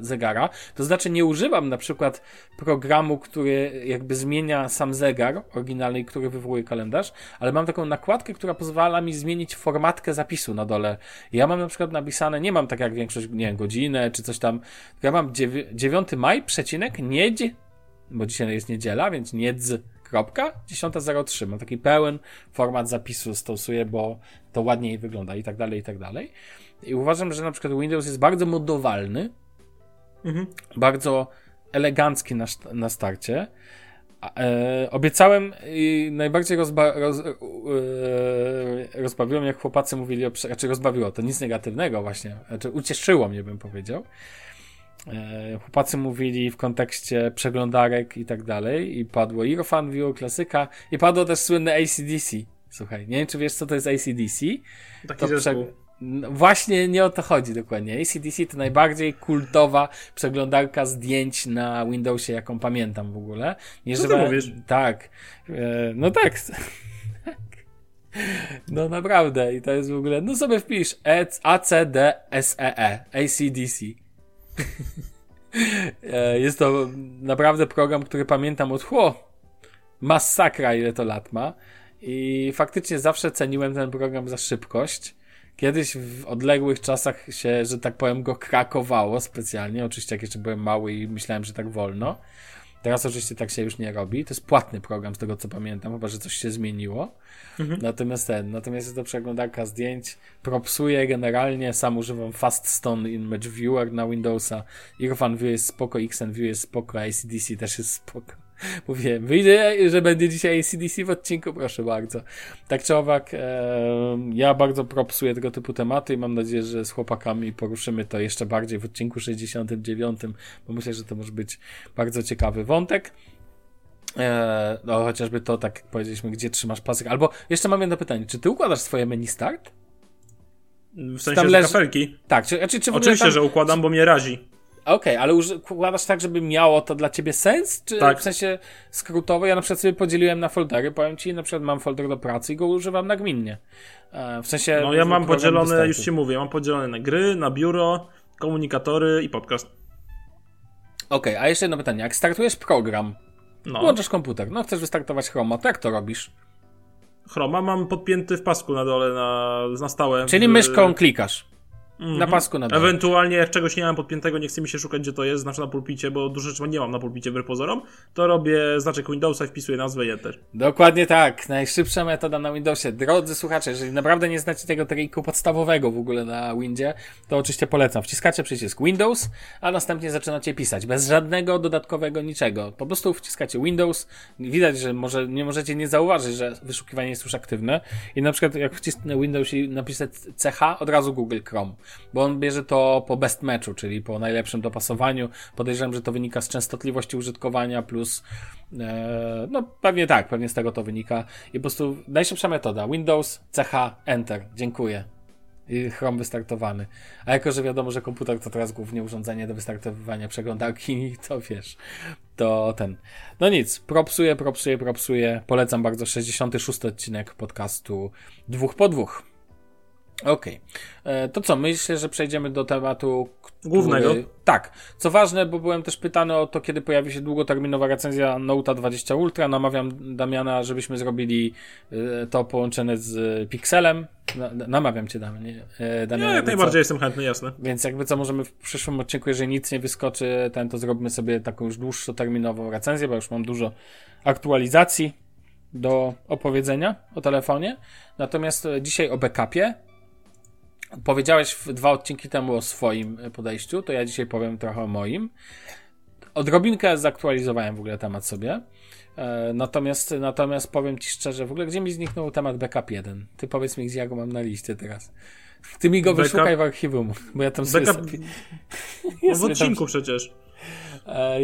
zegara. To znaczy nie używam na przykład programu, który jakby zmienia sam zegar oryginalny, który wywołuje kalendarz, ale mam taką nakładkę, która pozwala mi zmienić formatkę zapisu na dole. Ja mam na przykład napisane, nie mam tak jak większość, nie wiem, godzinę czy coś tam, ja mam 9 maj, przecinek, niedź, bo dzisiaj jest niedziela, więc niedz kropka 10.03. Mam taki pełen format zapisu stosuję, bo to ładniej wygląda i tak dalej, i tak dalej. I uważam, że na przykład Windows jest bardzo modowalny, mhm. bardzo elegancki na, na starcie. E, obiecałem i najbardziej rozba, roz, e, rozbawiło mnie, jak chłopacy mówili o, znaczy rozbawiło, to nic negatywnego właśnie, znaczy ucieszyło mnie, bym powiedział, chłopacy mówili w kontekście przeglądarek i tak dalej i padło i FanView, klasyka i padło też słynne ACDC. Słuchaj, nie wiem czy wiesz co to jest ACDC. Taki to zespół. No, właśnie nie o to chodzi dokładnie. ACDC to najbardziej kultowa przeglądarka zdjęć na Windowsie, jaką pamiętam w ogóle. Nie, Co że ty mówisz? Tak. E, no tak. No naprawdę. I to jest w ogóle. No sobie wpisz E ACDSEE. ACDC. E, Jest to naprawdę program, który pamiętam od chło. Masakra, ile to lat ma. I faktycznie zawsze ceniłem ten program za szybkość. Kiedyś w odległych czasach się, że tak powiem, go krakowało specjalnie. Oczywiście jak jeszcze byłem mały i myślałem, że tak wolno. Teraz oczywiście tak się już nie robi. To jest płatny program z tego co pamiętam, chyba że coś się zmieniło. Natomiast ten, natomiast jest to przeglądarka zdjęć. Propsuje generalnie, sam używam Fast Stone Image Viewer na Windowsa. Irfan View jest spoko, XN View jest spoko, ACDC też jest spoko. Mówię, wyjdę, że będzie dzisiaj ACDC w odcinku, proszę bardzo. Tak czy owak, e, ja bardzo propsuję tego typu tematy i mam nadzieję, że z chłopakami poruszymy to jeszcze bardziej w odcinku 69, bo myślę, że to może być bardzo ciekawy wątek. E, no, chociażby to, tak jak powiedzieliśmy, gdzie trzymasz pasek. Albo jeszcze mam jedno pytanie, czy ty układasz swoje menu start? W sensie, Tam leży- kafelki. Tak, czy, czy, czy ogóle Oczywiście, tam... że układam, bo mnie razi. Okej, ale uży- układasz tak, żeby miało to dla ciebie sens? Czy Tak. w sensie skrótowo? Ja na przykład sobie podzieliłem na foldery, powiem ci, na przykład mam folder do pracy i go używam nagminnie. E, w sensie... No ja mam podzielone, już ci mówię, mam podzielone na gry, na biuro, komunikatory i podcast. Okej, a jeszcze jedno pytanie. Jak startujesz program, No. włączasz komputer, no chcesz wystartować Chroma, to jak to robisz? Chroma mam podpięty w pasku na dole na, na stałe. Czyli myszką klikasz. Mhm. Na pasku na dole. Ewentualnie jak czegoś nie mam podpiętego, nie chce mi się szukać gdzie to jest, znaczy na pulpicie, bo dużo rzeczy nie mam na pulpicie wbrew pozorom, to robię znaczek Windowsa i wpisuję nazwę i enter. Dokładnie tak. Najszybsza metoda na Windowsie. Drodzy słuchacze, jeżeli naprawdę nie znacie tego triku podstawowego w ogóle na Windzie, to oczywiście polecam. Wciskacie przycisk Windows, a następnie zaczynacie pisać. Bez żadnego dodatkowego niczego. Po prostu wciskacie Windows. Widać, że może nie możecie nie zauważyć, że wyszukiwanie jest już aktywne. I na przykład jak wcisnę Windows i napiszę CH, od razu Google Chrome. Bo on bierze to po best matchu, czyli po najlepszym dopasowaniu. Podejrzewam, że to wynika z częstotliwości użytkowania plus E, no pewnie tak, pewnie z tego to wynika. I po prostu najszybsza metoda. Windows, CH, Enter. Dziękuję. I Chrome wystartowany. A jako, że wiadomo, że komputer to teraz głównie urządzenie do wystartowywania przeglądarki, to wiesz, to ten. No nic, propsuję, propsuję, propsuję. Polecam bardzo 66 odcinek podcastu dwóch po dwóch. Okej. E, To co, myślę, że przejdziemy do tematu który... Głównego. Tak. Co ważne, bo byłem też pytany o to, kiedy pojawi się długoterminowa recenzja Note'a 20 Ultra. Namawiam Damiana, żebyśmy zrobili e, to połączone z Pixelem. Na, namawiam cię, Damian. E, Damian Ja jak jakby co- najbardziej jestem chętny, jasne. więc jakby co możemy w przyszłym odcinku, jeżeli nic nie wyskoczy, ten to zrobimy sobie taką już dłuższoterminową recenzję, bo już mam dużo aktualizacji do opowiedzenia o telefonie. Natomiast e, dzisiaj o backupie. Powiedziałeś dwa odcinki temu o swoim e, podejściu, to ja dzisiaj powiem trochę o moim. Odrobinkę zaktualizowałem w ogóle temat sobie. E, Natomiast, natomiast powiem ci szczerze, w ogóle gdzie mi zniknął temat backup 1? Ty powiedz mi, gdzie ja go mam na liście teraz. Ty mi go Backup- wyszukaj w archiwum, bo ja tam sobie... Backup- zapi- No w sobie tam- odcinku przecież. E,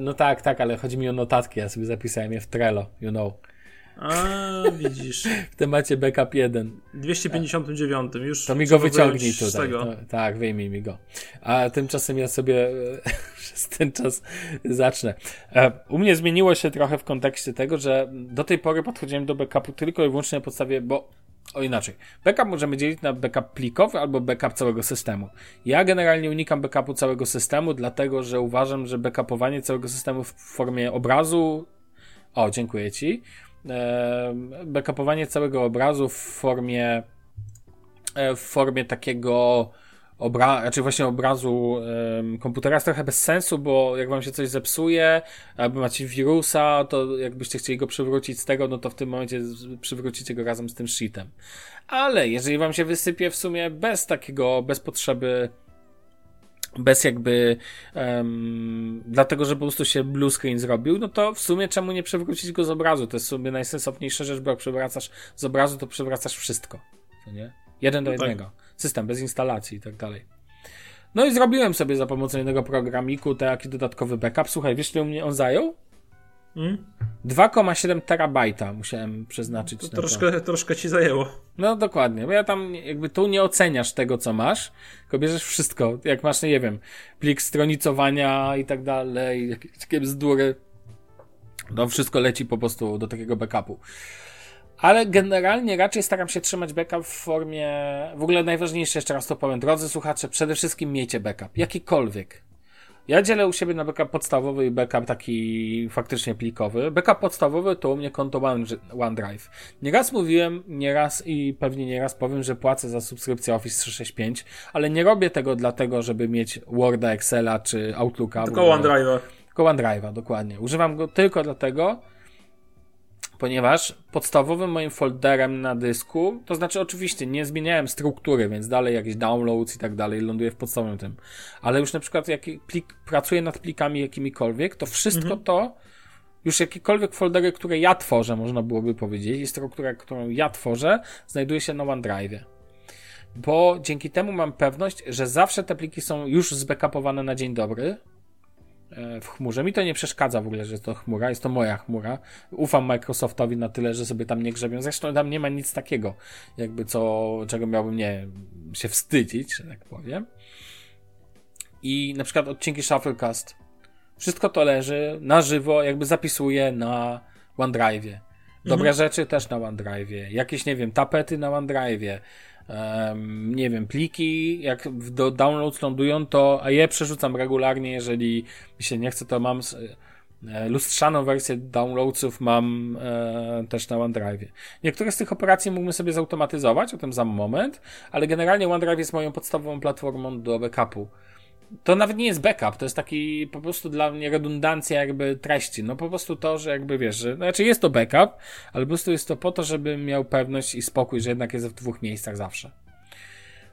No tak, tak, ale chodzi mi o notatki, ja sobie zapisałem je w Trello, you know. A, widzisz. W temacie backup 1. 259. Już To mi go wyciągnij tutaj. No, tak, wyjmij mi go. A tymczasem ja sobie e, przez ten czas zacznę. E, U mnie zmieniło się trochę w kontekście tego, że do tej pory podchodziłem do backupu tylko i wyłącznie na podstawie, bo o inaczej. Backup możemy dzielić na backup plikowy albo backup całego systemu. Ja generalnie unikam backupu całego systemu, dlatego że uważam, że backupowanie całego systemu w formie obrazu. O, dziękuję Ci. Backupowanie całego obrazu w formie e, w formie takiego obra, raczej właśnie obrazu komputera jest trochę bez sensu, bo jak wam się coś zepsuje, albo macie wirusa, to jakbyście chcieli go przywrócić z tego, no to w tym momencie przywrócicie go razem z tym sheetem. Ale jeżeli wam się wysypie w sumie bez takiego, bez potrzeby bez jakby em, dlatego, że po prostu się blue screen zrobił, no to w sumie czemu nie przewrócić go z obrazu? To jest w sumie najsensowniejsza rzecz, bo jak przewracasz z obrazu, to przewracasz wszystko. Co nie? Jeden do No tak. jednego. System bez instalacji i tak dalej. No i zrobiłem sobie za pomocą jednego programiku taki dodatkowy backup. Słuchaj, wiesz ile mnie on zajął? Hmm? 2,7 terabajta musiałem przeznaczyć to na troszkę, to. Troszkę ci zajęło. No dokładnie, bo ja tam jakby tu nie oceniasz tego, co masz, tylko bierzesz wszystko. Jak masz, nie wiem, plik stronicowania i tak dalej, jakieś takie bzdury, to wszystko leci po prostu do takiego backupu. Ale generalnie raczej staram się trzymać backup w formie. W ogóle najważniejsze, jeszcze raz to powiem, drodzy słuchacze, przede wszystkim miejcie backup. Jakikolwiek. Ja dzielę u siebie na backup podstawowy i backup taki faktycznie plikowy. Backup podstawowy to u mnie konto OneDrive. Nieraz mówiłem, nieraz i pewnie nieraz powiem, że płacę za subskrypcję Office 365, ale nie robię tego dlatego, żeby mieć Worda, Excela czy Outlooka. Tylko OneDrive'a. Tylko OneDrive'a, dokładnie. Używam go tylko dlatego, ponieważ podstawowym moim folderem na dysku, to znaczy oczywiście nie zmieniałem struktury, więc dalej jakieś downloads i tak dalej ląduje w podstawowym tym, ale już na przykład jak plik, pracuję nad plikami jakimikolwiek, to wszystko mhm. to, już jakiekolwiek foldery, które ja tworzę, można byłoby powiedzieć, i struktura, którą ja tworzę, znajduje się na OneDrive. Bo dzięki temu mam pewność, że zawsze te pliki są już zbackupowane na dzień dobry, w chmurze. Mi to nie przeszkadza w ogóle, że to chmura, jest to moja chmura. Ufam Microsoftowi na tyle, że sobie tam nie grzebią. Zresztą tam nie ma nic takiego, jakby co, czego miałbym nie się wstydzić, że tak powiem. I na przykład odcinki Shufflecast. Wszystko to leży na żywo, jakby zapisuję na OneDrive'ie. Dobre mhm. rzeczy też na OneDrive'ie. Jakieś, nie wiem, tapety na OneDrive'ie um, nie wiem, pliki, jak do download lądują, to a je przerzucam regularnie, jeżeli mi się nie chce, to mam e, lustrzaną wersję downloadsów mam e, też na OneDrive. Niektóre z tych operacji mógłbym sobie zautomatyzować, o tym za moment, ale generalnie OneDrive jest moją podstawową platformą do backupu to nawet nie jest backup, to jest taki po prostu dla mnie redundancja jakby treści. No po prostu to, że jakby wiesz, że, znaczy jest to backup, ale po prostu jest to po to, żebym miał pewność i spokój, że jednak jest w dwóch miejscach zawsze.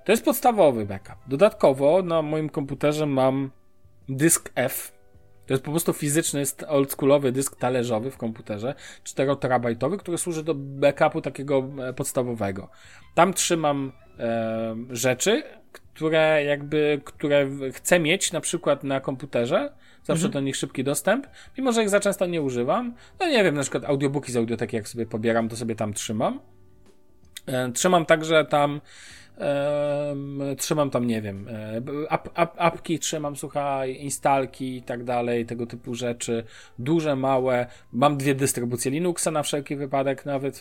To jest podstawowy backup. Dodatkowo na moim komputerze mam dysk F. To jest po prostu fizyczny, oldschoolowy dysk talerzowy w komputerze, 4 terabajtowy, który służy do backupu takiego e, podstawowego. Tam trzymam e, rzeczy, które jakby, które chcę mieć na przykład na komputerze, zawsze mhm. do nich szybki dostęp, mimo że ich za często nie używam. No nie wiem, na przykład audiobooki z audioteki jak sobie pobieram, to sobie tam trzymam. E, trzymam także tam trzymam tam, nie wiem, ap, ap, apki trzymam, słuchaj, instalki i tak dalej, tego typu rzeczy, duże, małe. Mam dwie dystrybucje Linuxa na wszelki wypadek, nawet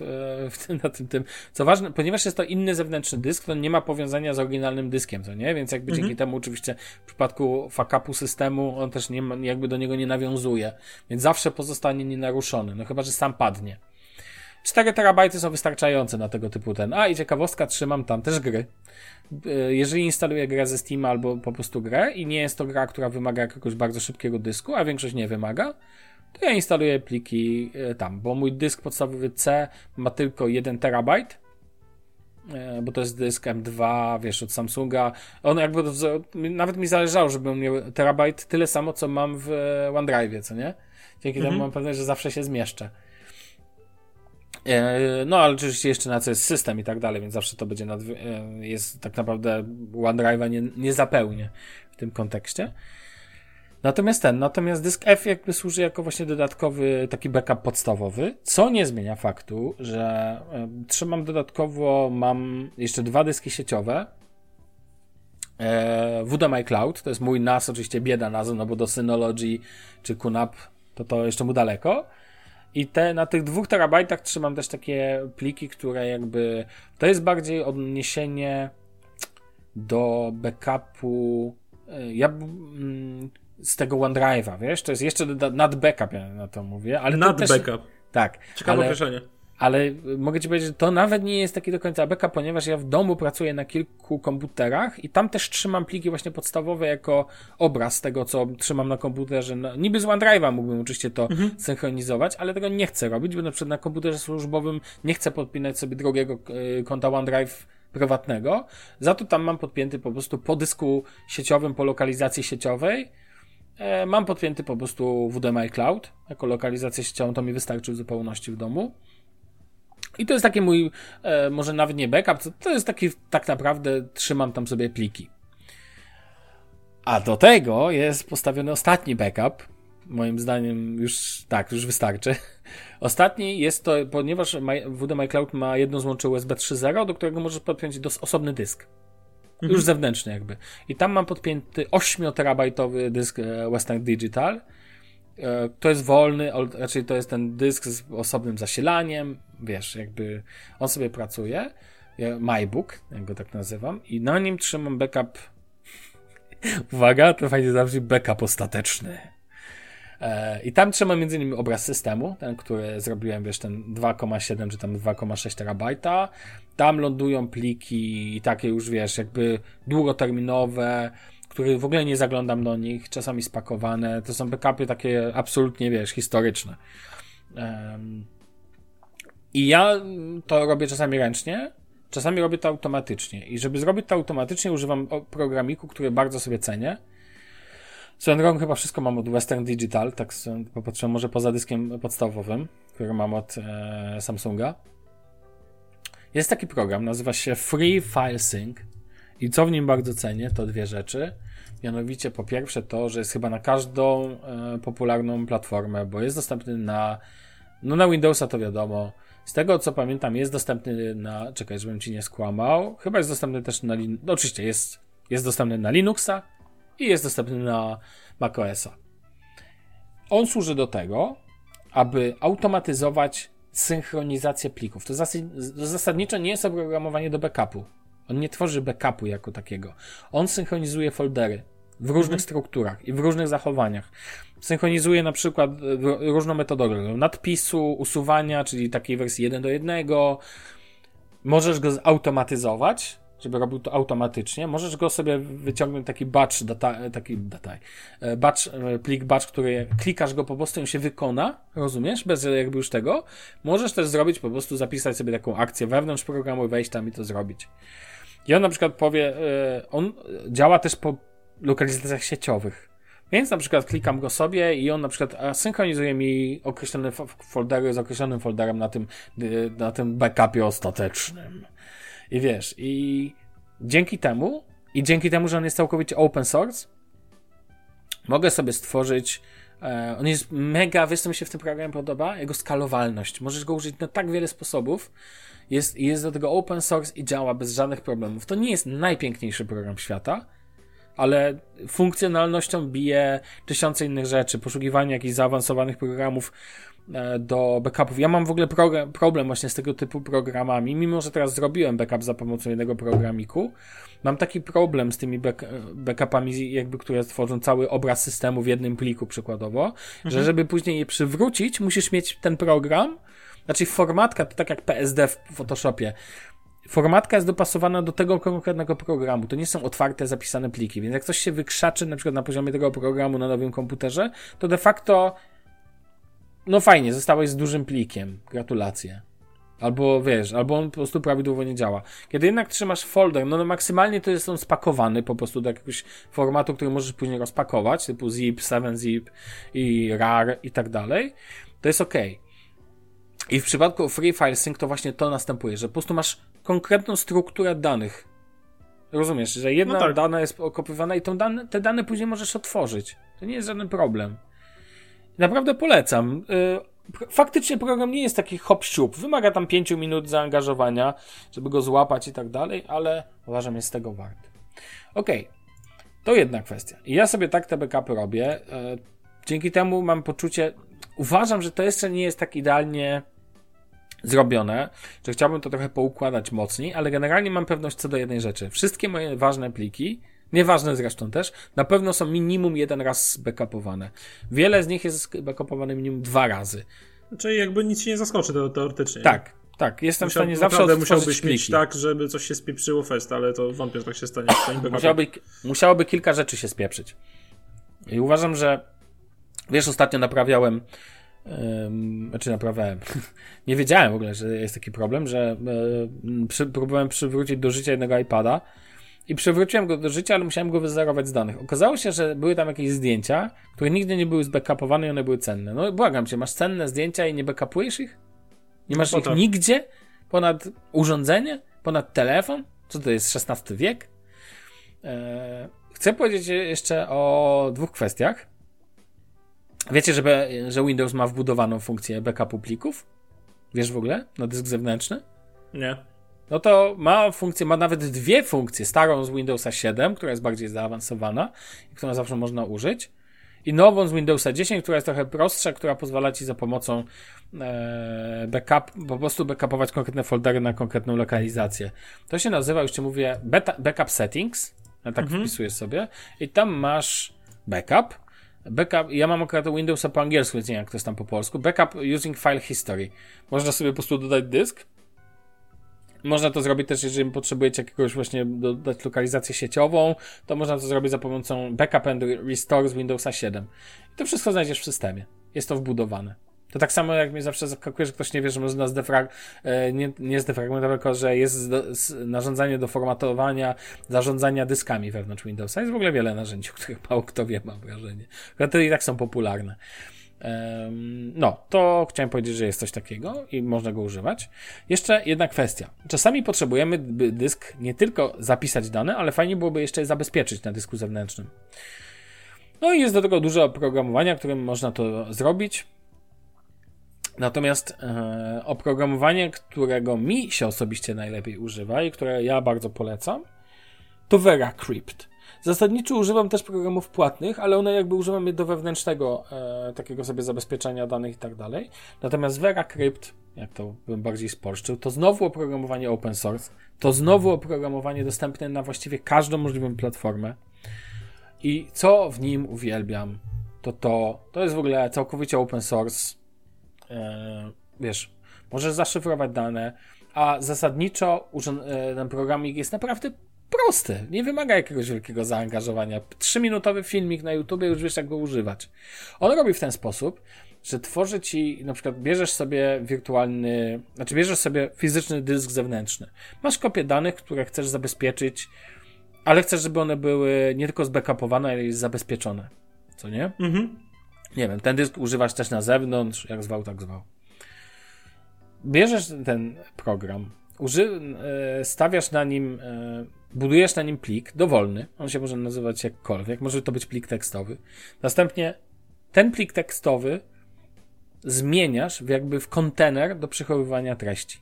e, na tym, tym. Co ważne, ponieważ jest to inny zewnętrzny dysk, to nie ma powiązania z oryginalnym dyskiem, co nie? Więc jakby mhm. dzięki temu oczywiście w przypadku fuck systemu on też nie ma, jakby do niego nie nawiązuje, więc zawsze pozostanie nienaruszony, no chyba, że sam padnie. 4 terabajty są wystarczające na tego typu ten. A i ciekawostka, trzymam tam też gry. E, jeżeli instaluję grę ze Steam albo po prostu grę i nie jest to gra, która wymaga jakiegoś bardzo szybkiego dysku, a większość nie wymaga, to ja instaluję pliki e, tam, bo mój dysk podstawowy C ma tylko 1 terabajt, e, bo to jest dysk M2, wiesz, od Samsunga. On jakby, nawet mi zależało, żeby miał terabajt tyle samo, co mam w OneDrive, co nie? Dzięki mhm. temu mam pewność, że zawsze się zmieszczę. E, no, ale oczywiście jeszcze na co jest system i tak dalej, więc zawsze to będzie, nad, e, jest tak naprawdę OneDrive'a nie, nie zapełnię w tym kontekście. Natomiast ten, natomiast dysk F jakby służy jako właśnie dodatkowy taki backup podstawowy, co nie zmienia faktu, że e, trzymam dodatkowo, mam jeszcze dwa dyski sieciowe, e, WDMI Cloud, to jest mój NAS, oczywiście bieda nazwa, no bo do Synology czy QNAP to to jeszcze mu daleko, i te, na tych dwóch terabajtach trzymam też takie pliki, które jakby. To jest bardziej odniesienie do backupu. E, ja mm, z tego OneDrive'a, wiesz? To jest jeszcze nad backup, ja na to mówię. Ale nad też, backup. Tak. Ciekawe określenie. Ale mogę ci powiedzieć, że to nawet nie jest taki do końca backup, ponieważ ja w domu pracuję na kilku komputerach i tam też trzymam pliki właśnie podstawowe jako obraz tego, co trzymam na komputerze. No, niby z OneDrive'a mógłbym oczywiście to mhm. synchronizować, ale tego nie chcę robić, bo na przykład na komputerze służbowym nie chcę podpinać sobie drugiego e, konta OneDrive prywatnego. Za to tam mam podpięty po prostu po dysku sieciowym, po lokalizacji sieciowej. E, mam podpięty po prostu WDMI Cloud jako lokalizację sieciową, to mi wystarczy w zupełności w domu. I to jest taki mój, e, może nawet nie backup, to, jest taki, tak naprawdę trzymam tam sobie pliki. A do tego jest postawiony ostatni backup, moim zdaniem już tak, już wystarczy. Ostatni jest to, ponieważ WD My Cloud ma jedno złącze USB 3.0, do którego możesz podpiąć dos- osobny dysk. Mhm. Już zewnętrzny jakby. I tam mam podpięty 8-terabajtowy dysk e, Western Digital. E, to jest wolny, raczej to jest ten dysk z osobnym zasilaniem, wiesz, jakby on sobie pracuje. MyBook, jak go tak nazywam, i na nim trzymam backup. Uwaga, to fajnie zabrzmi backup ostateczny. E, I tam trzymam między innymi obraz systemu, ten, który zrobiłem, wiesz, ten 2,7 czy tam 2,6 terabajta. Tam lądują pliki i takie już, wiesz, jakby długoterminowe, które w ogóle nie zaglądam do nich, czasami spakowane. To są backupy takie absolutnie, wiesz, historyczne. I ja to robię czasami ręcznie, czasami robię to automatycznie. I żeby zrobić to automatycznie, używam programiku, który bardzo sobie cenię. Swoją drogą chyba wszystko mam od Western Digital, tak popatrzyłem może poza dyskiem podstawowym, który mam od e, Samsunga. Jest taki program, nazywa się Free File Sync i co w nim bardzo cenię, to dwie rzeczy. Mianowicie po pierwsze to, że jest chyba na każdą e, popularną platformę, bo jest dostępny na no na Windowsa to wiadomo. Z tego co pamiętam jest dostępny na, czekaj, żebym ci nie skłamał, chyba jest dostępny też na, no oczywiście jest, jest dostępny na Linuxa, i jest dostępny na macOSa. On służy do tego, aby automatyzować synchronizację plików. To, zasadniczo nie jest oprogramowanie do backupu. On nie tworzy backupu jako takiego. On synchronizuje foldery w różnych mhm. strukturach i w różnych zachowaniach. Synchronizuje na przykład różną metodologię nadpisu, usuwania, czyli takiej wersji 1 do 1. Możesz go zautomatyzować, żeby robił to automatycznie. Możesz go sobie wyciągnąć taki batch, data, taki dataj, e, batch, e, plik batch, który klikasz go po prostu i on się wykona, rozumiesz? Bez jakby już tego. Możesz też zrobić, po prostu zapisać sobie taką akcję wewnątrz programu, wejść tam i to zrobić. I on na przykład powie, e, on działa też po lokalizacjach sieciowych. Więc na przykład klikam go sobie i on na przykład synchronizuje mi określone foldery z określonym folderem na tym, na tym backupie ostatecznym. I wiesz, i dzięki temu, i dzięki temu, że on jest całkowicie open source, mogę sobie stworzyć. E, on jest mega, wiesz co mi się w tym programie podoba? Jego skalowalność. Możesz go użyć na tak wiele sposobów. Jest, jest do tego open source i działa bez żadnych problemów. To nie jest najpiękniejszy program świata, ale funkcjonalnością bije tysiące innych rzeczy. Poszukiwanie jakichś zaawansowanych programów E, do backupów. Ja mam w ogóle problem właśnie z tego typu programami, mimo że teraz zrobiłem backup za pomocą jednego programiku, mam taki problem z tymi back backupami, jakby, które tworzą cały obraz systemu w jednym pliku przykładowo, mhm. że żeby później je przywrócić, musisz mieć ten program, znaczy formatka to tak jak PSD w Photoshopie, formatka jest dopasowana do tego konkretnego programu. To nie są otwarte, zapisane pliki, więc jak coś się wykrzaczy na przykład na poziomie tego programu na nowym komputerze, to de facto no fajnie, zostałeś z dużym plikiem. Gratulacje. Albo wiesz, albo on po prostu prawidłowo nie działa. Kiedy jednak trzymasz folder, no, no maksymalnie to jest on spakowany po prostu do jakiegoś formatu, który możesz później rozpakować, typu zip, 7zip i rar i tak dalej, to jest ok. I w przypadku Free File Sync to właśnie to następuje, że po prostu masz konkretną strukturę danych. Rozumiesz, że jedna no tak. dana jest okopywana i tą dane, te dane później możesz otworzyć. To nie jest żaden problem. Naprawdę polecam. Y, faktycznie program nie jest taki hop siup Wymaga tam 5 minut zaangażowania, żeby go złapać i tak dalej, ale uważam, jest tego wart. Ok, to jedna kwestia. I ja sobie tak te backupy robię. Y, dzięki temu mam poczucie, uważam, że to jeszcze nie jest tak idealnie zrobione, że chciałbym to trochę poukładać mocniej, ale generalnie mam pewność co do jednej rzeczy. Wszystkie moje ważne pliki Nieważne zresztą też, na pewno są minimum jeden raz backupowane. Wiele z nich jest backupowane minimum dwa razy. Czyli jakby nic się nie zaskoczy teoretycznie. Tak, tak. Jestem Musiał, w stanie zawsze otworzyć musiałbyś pliki. mieć tak, żeby coś się spieprzyło fest, ale to wątpię, że tak się stanie. musiałoby, musiałoby kilka rzeczy się spieprzyć. I uważam, że wiesz, ostatnio naprawiałem Um, znaczy naprawiałem. nie wiedziałem w ogóle, że jest taki problem, że y, przy, próbowałem przywrócić do życia jednego iPada i przywróciłem go do życia, ale musiałem go wyzerować z danych. Okazało się, że były tam jakieś zdjęcia, które nigdy nie były zbackupowane i one były cenne. No błagam cię, masz cenne zdjęcia i nie backupujesz ich? Nie masz no, ich tak. nigdzie? Ponad urządzenie? Ponad telefon? Co to jest, XVI wiek? Eee, chcę powiedzieć jeszcze o dwóch kwestiach. Wiecie, że, że Windows ma wbudowaną funkcję backupu plików? Wiesz w ogóle? Na dysk zewnętrzny? Nie. No to ma funkcję, ma nawet dwie funkcje. Starą z Windowsa 7, która jest bardziej zaawansowana i którą zawsze można użyć. I nową z Windowsa 10, która jest trochę prostsza, która pozwala ci za pomocą e, backup, po prostu backupować konkretne foldery na konkretną lokalizację. To się nazywa, już ci mówię, beta, backup settings. Tak mhm. wpisujesz sobie. I tam masz backup. Backup, ja mam akurat Windowsa po angielsku, więc nie wiem jak to jest tam po polsku. Backup using file history. Można sobie po prostu dodać dysk można to zrobić też, jeżeli potrzebujecie jakiegoś właśnie dodać lokalizację sieciową, to można to zrobić za pomocą backup and restore z Windowsa 7. I to wszystko znajdziesz w systemie. Jest to wbudowane. To tak samo jak mnie zawsze zaskakuje, że ktoś nie wie, że można zdefrag... E, nie, nie zdefragmentować, tylko że jest do, narządzanie do formatowania, zarządzania dyskami wewnątrz Windowsa. Jest w ogóle wiele narzędzi, o których mało kto wie, mam wrażenie. Ale i tak są popularne. No, to chciałem powiedzieć, że jest coś takiego i można go używać. Jeszcze jedna kwestia. Czasami potrzebujemy, by dysk nie tylko zapisać dane, ale fajnie byłoby jeszcze je zabezpieczyć na dysku zewnętrznym. No i jest do tego dużo oprogramowania, którym można to zrobić. Natomiast e, oprogramowanie, którego mi się osobiście najlepiej używa i które ja bardzo polecam, to VeraCrypt. Zasadniczo używam też programów płatnych, ale one jakby używam je do wewnętrznego e, takiego sobie zabezpieczenia danych i tak dalej. Natomiast VeraCrypt, jak to bym bardziej spolszczył, to znowu oprogramowanie open source, to znowu oprogramowanie dostępne na właściwie każdą możliwą platformę. I co w nim uwielbiam, to to, to jest w ogóle całkowicie open source. E, wiesz, możesz zaszyfrować dane, a zasadniczo e, ten programik jest naprawdę prosty. Nie wymaga jakiegoś wielkiego zaangażowania. Trzyminutowy filmik na YouTube już wiesz, jak go używać. On robi w ten sposób, że tworzy ci, na przykład bierzesz sobie wirtualny, znaczy bierzesz sobie fizyczny dysk zewnętrzny. Masz kopię danych, które chcesz zabezpieczyć, ale chcesz, żeby one były nie tylko zbackupowane, ale i zabezpieczone. Co nie? Mhm. Nie wiem, ten dysk używasz też na zewnątrz, jak zwał, tak zwał. Bierzesz ten program, uży, e, stawiasz na nim, e, budujesz na nim plik dowolny, on się może nazywać jakkolwiek, może to być plik tekstowy. Następnie ten plik tekstowy zmieniasz w jakby w kontener do przechowywania treści.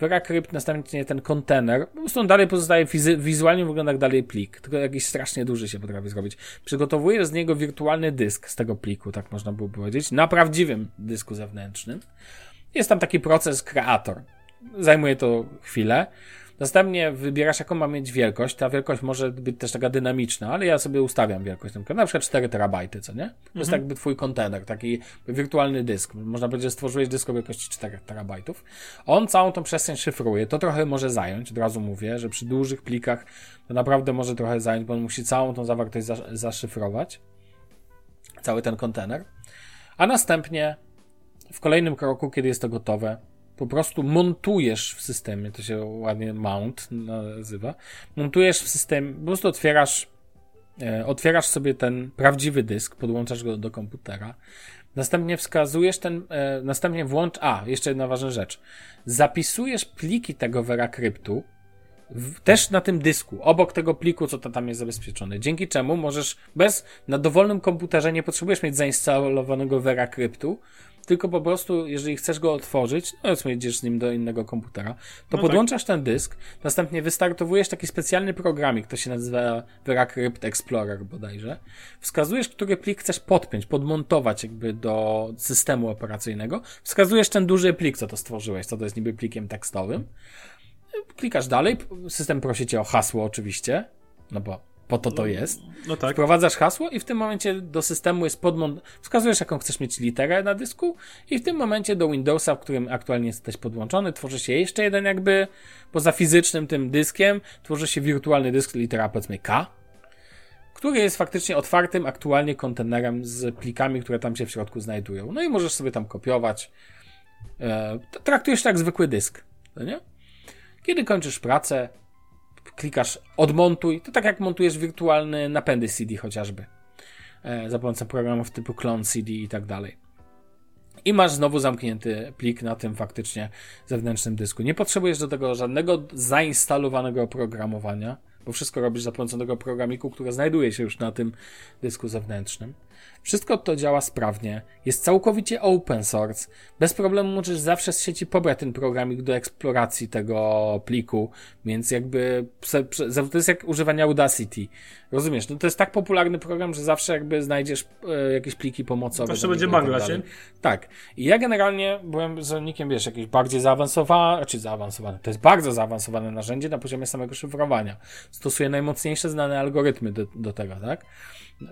VeraCrypt następnie ten kontener, po prostu on dalej pozostaje fizy- wizualnie wygląda jak dalej plik, tylko jakiś strasznie duży się potrafi zrobić. Przygotowujesz z niego wirtualny dysk z tego pliku, tak można by powiedzieć, na prawdziwym dysku zewnętrznym. Jest tam taki proces kreator. Zajmuje to chwilę. Następnie wybierasz, jaką ma mieć wielkość. Ta wielkość może być też taka dynamiczna, ale ja sobie ustawiam wielkość. Na przykład 4 terabajty, co nie? To mhm. jest jakby twój kontener, taki wirtualny dysk. Można powiedzieć, że stworzyłeś dysk o wielkości 4 terabajtów. On całą tą przestrzeń szyfruje. To trochę może zająć, od razu mówię, że przy dużych plikach to naprawdę może trochę zająć, bo on musi całą tą zawartość zaszyfrować. Cały ten kontener. A następnie w kolejnym kroku, kiedy jest to gotowe, po prostu montujesz w systemie, to się ładnie mount nazywa, montujesz w systemie, po prostu otwierasz, e, otwierasz sobie ten prawdziwy dysk, podłączasz go do komputera, następnie wskazujesz ten, e, następnie włącz, a, jeszcze jedna ważna rzecz, zapisujesz pliki tego VeraCryptu, w, też na tym dysku, obok tego pliku, co to tam jest zabezpieczone. Dzięki czemu możesz bez, na dowolnym komputerze nie potrzebujesz mieć zainstalowanego VeraCryptu, tylko po prostu, jeżeli chcesz go otworzyć, no powiedzmy, jedziesz z nim do innego komputera, to no podłączasz tak. ten dysk, następnie wystartowujesz taki specjalny programik, to się nazywa VeraCrypt Explorer bodajże. Wskazujesz, który plik chcesz podpiąć, podmontować jakby do systemu operacyjnego. Wskazujesz ten duży plik, co to stworzyłeś, co to jest niby plikiem tekstowym. Klikasz dalej, system prosi cię o hasło oczywiście, no bo po to to no, jest. No tak. Wprowadzasz hasło i w tym momencie do systemu jest podmont... Wskazujesz, jaką chcesz mieć literę na dysku i w tym momencie do Windowsa, w którym aktualnie jesteś podłączony, tworzy się jeszcze jeden jakby, poza fizycznym tym dyskiem, tworzy się wirtualny dysk, litera powiedzmy K, który jest faktycznie otwartym aktualnie kontenerem z plikami, które tam się w środku znajdują. No i możesz sobie tam kopiować. E, traktujesz tak zwykły dysk, no nie? Kiedy kończysz pracę, klikasz odmontuj, to tak jak montujesz wirtualne napędy CD chociażby. E, za pomocą programów typu clone CD i tak dalej. I masz znowu zamknięty plik na tym faktycznie zewnętrznym dysku. Nie potrzebujesz do tego żadnego zainstalowanego oprogramowania, bo wszystko robisz za pomocą tego programiku, które znajduje się już na tym dysku zewnętrznym. Wszystko to działa sprawnie, jest całkowicie open source. Bez problemu możesz zawsze z sieci pobrać ten programik do eksploracji tego pliku, więc jakby to jest jak używanie Audacity. Rozumiesz? No to jest tak popularny program, że zawsze jakby znajdziesz e, jakieś pliki pomocowe. Zawsze będzie banglać, tak, tak. I ja generalnie byłem zwolennikiem, wiesz, jakieś bardziej zaawansowane, czy zaawansowane, to jest bardzo zaawansowane narzędzie na poziomie samego szyfrowania. Stosuje najmocniejsze znane algorytmy do, do tego, tak?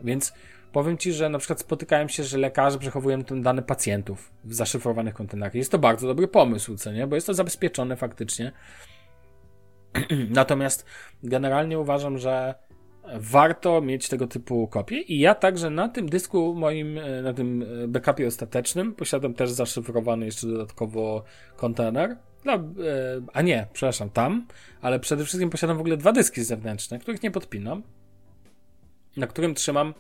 Więc Powiem Ci, że na przykład spotykałem się, że lekarze przechowują te dane pacjentów w zaszyfrowanych kontenerach. Jest to bardzo dobry pomysł, co nie? Bo jest to zabezpieczone faktycznie. Natomiast generalnie uważam, że warto mieć tego typu kopie i ja także na tym dysku moim, e, na tym e, backupie ostatecznym posiadam też zaszyfrowany jeszcze dodatkowo kontener. Dla, e, a nie, przepraszam, tam, ale przede wszystkim posiadam w ogóle dwa dyski zewnętrzne, których nie podpinam, na którym trzymam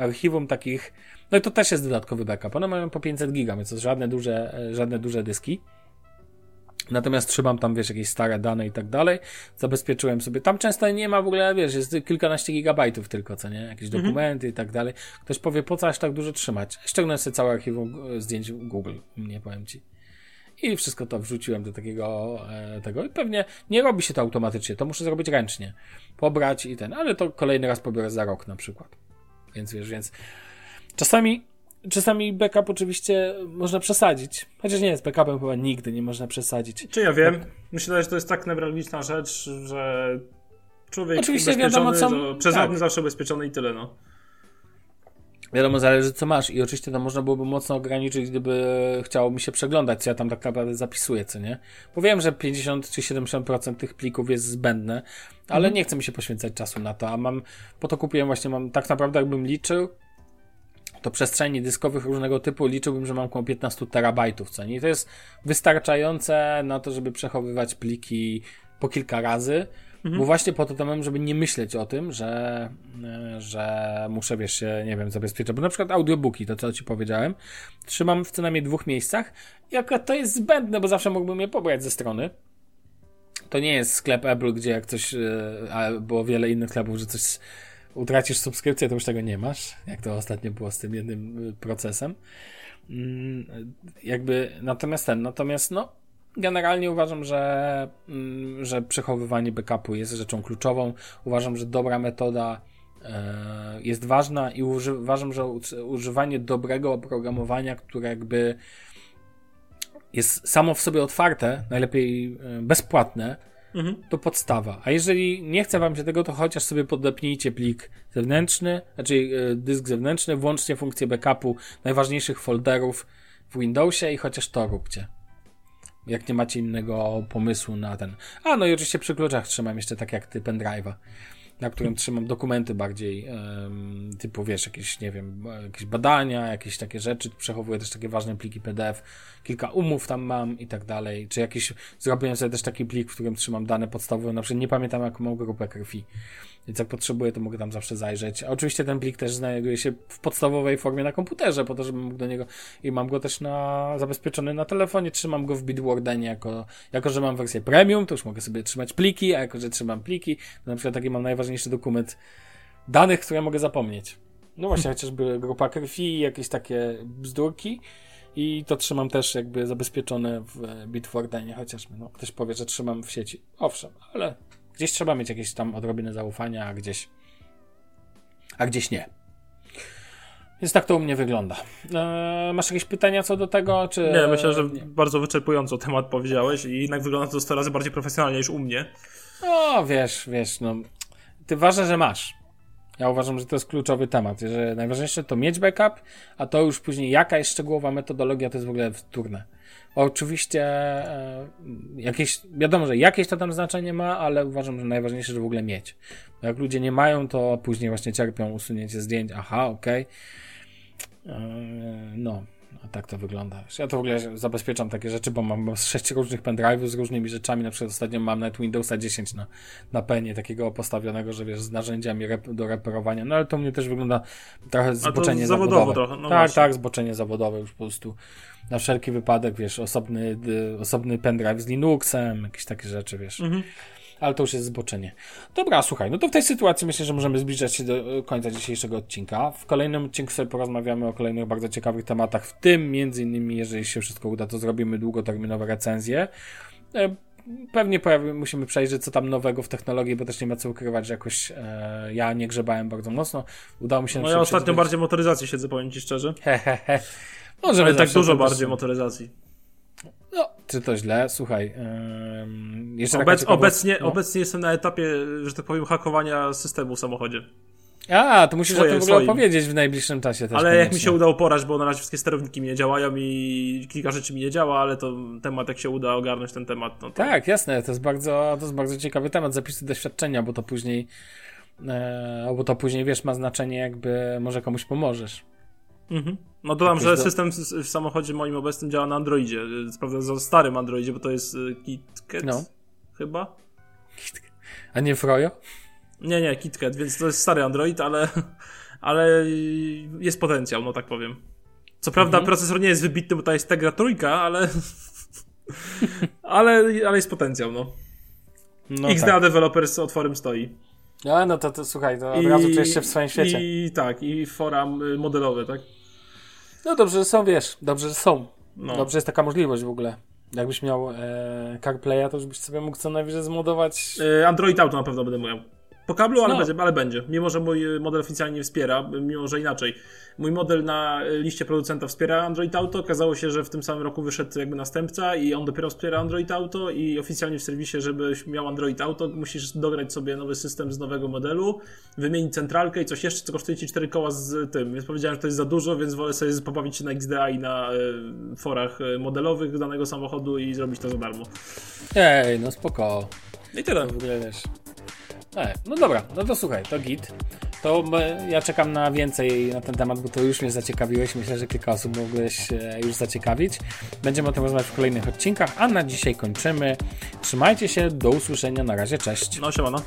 archiwum takich, no i to też jest dodatkowy backup. One mają po 500 giga, więc to żadne duże, e, żadne duże dyski. Natomiast trzymam tam, wiesz, jakieś stare dane i tak dalej. Zabezpieczyłem sobie. Tam często nie ma w ogóle, wiesz, jest kilkanaście gigabajtów tylko, co nie? Jakieś mhm. dokumenty i tak dalej. Ktoś powie, po co aż tak dużo trzymać? Ściągnę sobie całe archiwum e, zdjęć Google, nie powiem ci. I wszystko to wrzuciłem do takiego e, tego. I pewnie nie robi się to automatycznie, to muszę zrobić ręcznie. Pobrać i ten, ale to kolejny raz pobiorę za rok na przykład. Więc wiesz, więc czasami, czasami backup oczywiście można przesadzić. Chociaż nie jest backupem chyba nigdy nie można przesadzić. Czy ja wiem? Myślę, że to jest tak newralgiczna rzecz, że człowiek oczywiście wiadomo, co... przezadny tak. zawsze ubezpieczony i tyle, no. Wiadomo, zależy co masz i oczywiście to można byłoby mocno ograniczyć, gdyby chciało mi się przeglądać, co ja tam tak naprawdę zapisuję, co nie? Bo wiem, że 50 czy 70% tych plików jest zbędne, ale mhm. nie chcę mi się poświęcać czasu na to, a mam, po to kupiłem właśnie, mam tak naprawdę jakbym liczył, to przestrzeni dyskowych różnego typu liczyłbym, że mam około 15 terabajtów, co nie? I to jest wystarczające na to, żeby przechowywać pliki po kilka razy, Mhm. Bo właśnie po to to mam, żeby nie myśleć o tym, że, e, że muszę, wiesz, się, nie wiem, zabezpieczać. Bo na przykład audiobooki, to co ci powiedziałem, trzymam w co najmniej dwóch miejscach i akurat to jest zbędne, bo zawsze mógłbym je pobrać ze strony. To nie jest sklep Apple, gdzie jak coś, e, a było wiele innych sklepów, że coś utracisz subskrypcję, to już tego nie masz, jak to ostatnio było z tym jednym e, procesem. Mm, jakby, natomiast ten, natomiast no, generalnie uważam, że, mm, że przechowywanie backupu jest rzeczą kluczową. Uważam, że dobra metoda e, jest ważna i uważam, że używanie dobrego oprogramowania, które jakby jest samo w sobie otwarte, najlepiej e, bezpłatne, mhm. to podstawa. A jeżeli nie chce wam się tego, to chociaż sobie podepnijcie plik zewnętrzny, znaczy e, dysk zewnętrzny, włącznie funkcję backupu najważniejszych folderów w Windowsie i chociaż to róbcie jak nie macie innego pomysłu na ten. A, no i oczywiście przy kluczach trzymam jeszcze tak jak ty pendrive'a, na którym trzymam dokumenty bardziej um, typu, wiesz, jakieś, nie wiem, jakieś badania, jakieś takie rzeczy, przechowuję też takie ważne pliki PDF, kilka umów tam mam i tak dalej, czy jakiś, zrobiłem sobie też taki plik, w którym trzymam dane podstawowe, na przykład nie pamiętam jaką mam grupę krwi, więc jak potrzebuję, to mogę tam zawsze zajrzeć. A oczywiście ten plik też znajduje się w podstawowej formie na komputerze, po to, żebym mógł do niego i mam go też na zabezpieczony na telefonie, trzymam go w Bitwardenie jako, jako że mam wersję premium, to już mogę sobie trzymać pliki, a jako, że trzymam pliki, to na przykład taki mam najważniejszy dokument danych, które mogę zapomnieć. No właśnie, chociażby grupa krwi, jakieś takie bzdurki. I to trzymam też jakby zabezpieczone w Bitwardenie, chociażby. No, ktoś powie, że trzymam w sieci. Owszem, ale Gdzieś trzeba mieć jakieś tam odrobinę zaufania, a gdzieś, a gdzieś nie. Więc tak to u mnie wygląda. Eee, masz jakieś pytania co do tego? Czy... Nie, myślę, że nie. bardzo wyczerpująco temat powiedziałeś i jednak wygląda to 100 razy bardziej profesjonalnie niż u mnie. No, wiesz, wiesz, no. Ty ważne, że masz. Ja uważam, że to jest kluczowy temat, że najważniejsze to mieć backup, a to już później jaka jest szczegółowa metodologia, to jest w ogóle wtórne. Oczywiście e, jakieś, wiadomo, że jakieś to tam znaczenie ma, ale uważam, że najważniejsze, że w ogóle mieć. Bo jak ludzie nie mają, to później właśnie cierpią usunięcie zdjęć. Aha, okej. Okay. E, no, a tak to wygląda. Ja to w ogóle zabezpieczam takie rzeczy, bo mam sześć różnych pendrive'ów z różnymi rzeczami. Na przykład ostatnio mam nawet Windowsa 10 na, na penie, takiego postawionego, że wiesz, z narzędziami rep do reperowania. No ale to mnie też wygląda trochę zboczenie zawodowe. Trochę, no tak, właśnie. tak, zboczenie zawodowe już po prostu na wszelki wypadek, wiesz, osobny, osobny pendrive z Linuxem, jakieś takie rzeczy, wiesz. Mhm. Ale to już jest zboczenie. Dobra, słuchaj, no to w tej sytuacji myślę, że możemy zbliżać się do e, końca dzisiejszego odcinka. W kolejnym odcinku sobie porozmawiamy o kolejnych bardzo ciekawych tematach, w tym między innymi, jeżeli się wszystko uda, to zrobimy długoterminowe recenzje. E, pewnie pojawi, musimy przejrzeć, co tam nowego w technologii, bo też nie ma co ukrywać, że jakoś e, ja nie grzebałem bardzo mocno. Udało mi się... No ja ostatnio bardziej motoryzacji siedzę, powiem Ci szczerze. Hehehe. Możemy Ale tak dużo bardziej motoryzacji. No, czy to źle? Słuchaj. Yy, jeszcze Obec, obecnie, no. obecnie jestem na etapie, że tak powiem, hakowania systemu w samochodzie. A, to musisz swoje, o tym w ogóle opowiedzieć w najbliższym czasie też. Ale koniecznie. jak mi się udało porać, bo na razie wszystkie sterowniki mi nie działają i kilka rzeczy mi nie działa, ale to temat, jak się uda ogarnąć ten temat. No to... Tak, jasne, to jest bardzo, to jest bardzo ciekawy temat, zapisy doświadczenia, bo to później, e, bo to później, wiesz, ma znaczenie, jakby może komuś pomożesz. Mhm. No dodam, że system w samochodzie moim obecnym działa na Androidzie. Prawda, za starym Androidzie, bo to jest y, KitKat no. chyba. A nie Froyo? Nie, nie, KitKat, więc to jest stary Android, ale, ale jest potencjał, no tak powiem. Co prawda mhm. procesor nie jest wybitny, bo to jest Tegra trójka, ale, ale, ale jest potencjał, no. no XDA tak. Developers z otworem stoi. No, no to, to słuchaj, to od I, razu czujesz się w swoim świecie. I tak, i fora modelowe, tak? No dobrze, że są, wiesz, dobrze, że są. No. Dobrze jest taka możliwość w ogóle. Jakbyś miał e, CarPlaya, to już byś sobie mógł co najwyżej zmodować. E, Android Auto na pewno będę miał. Po kablu, ale, no. będzie, ale będzie. Mimo, że mój model oficjalnie nie wspiera, mimo, że inaczej. Mój model na liście producenta wspiera Android Auto. Okazało się, że w tym samym roku wyszedł jakby następca i on dopiero wspiera Android Auto i oficjalnie w serwisie, żebyś miał Android Auto, musisz dograć sobie nowy system z nowego modelu, wymienić centralkę i coś jeszcze, co kosztuje ci 4 koła z tym. Więc powiedziałem, że to jest za dużo, więc wolę sobie pobawić się na XDA i na y, forach modelowych danego samochodu i zrobić to za darmo. Ej, no spoko. I tyle. W ogóle wiesz. E, no dobra, no to słuchaj, to git. To ja czekam na więcej na ten temat, bo to już mnie zaciekawiłeś. Myślę, że kilka osób mogłeś e, już zaciekawić. Będziemy o tym rozmawiać w kolejnych odcinkach, a na dzisiaj kończymy. Trzymajcie się, do usłyszenia, na razie, cześć. No, siemano.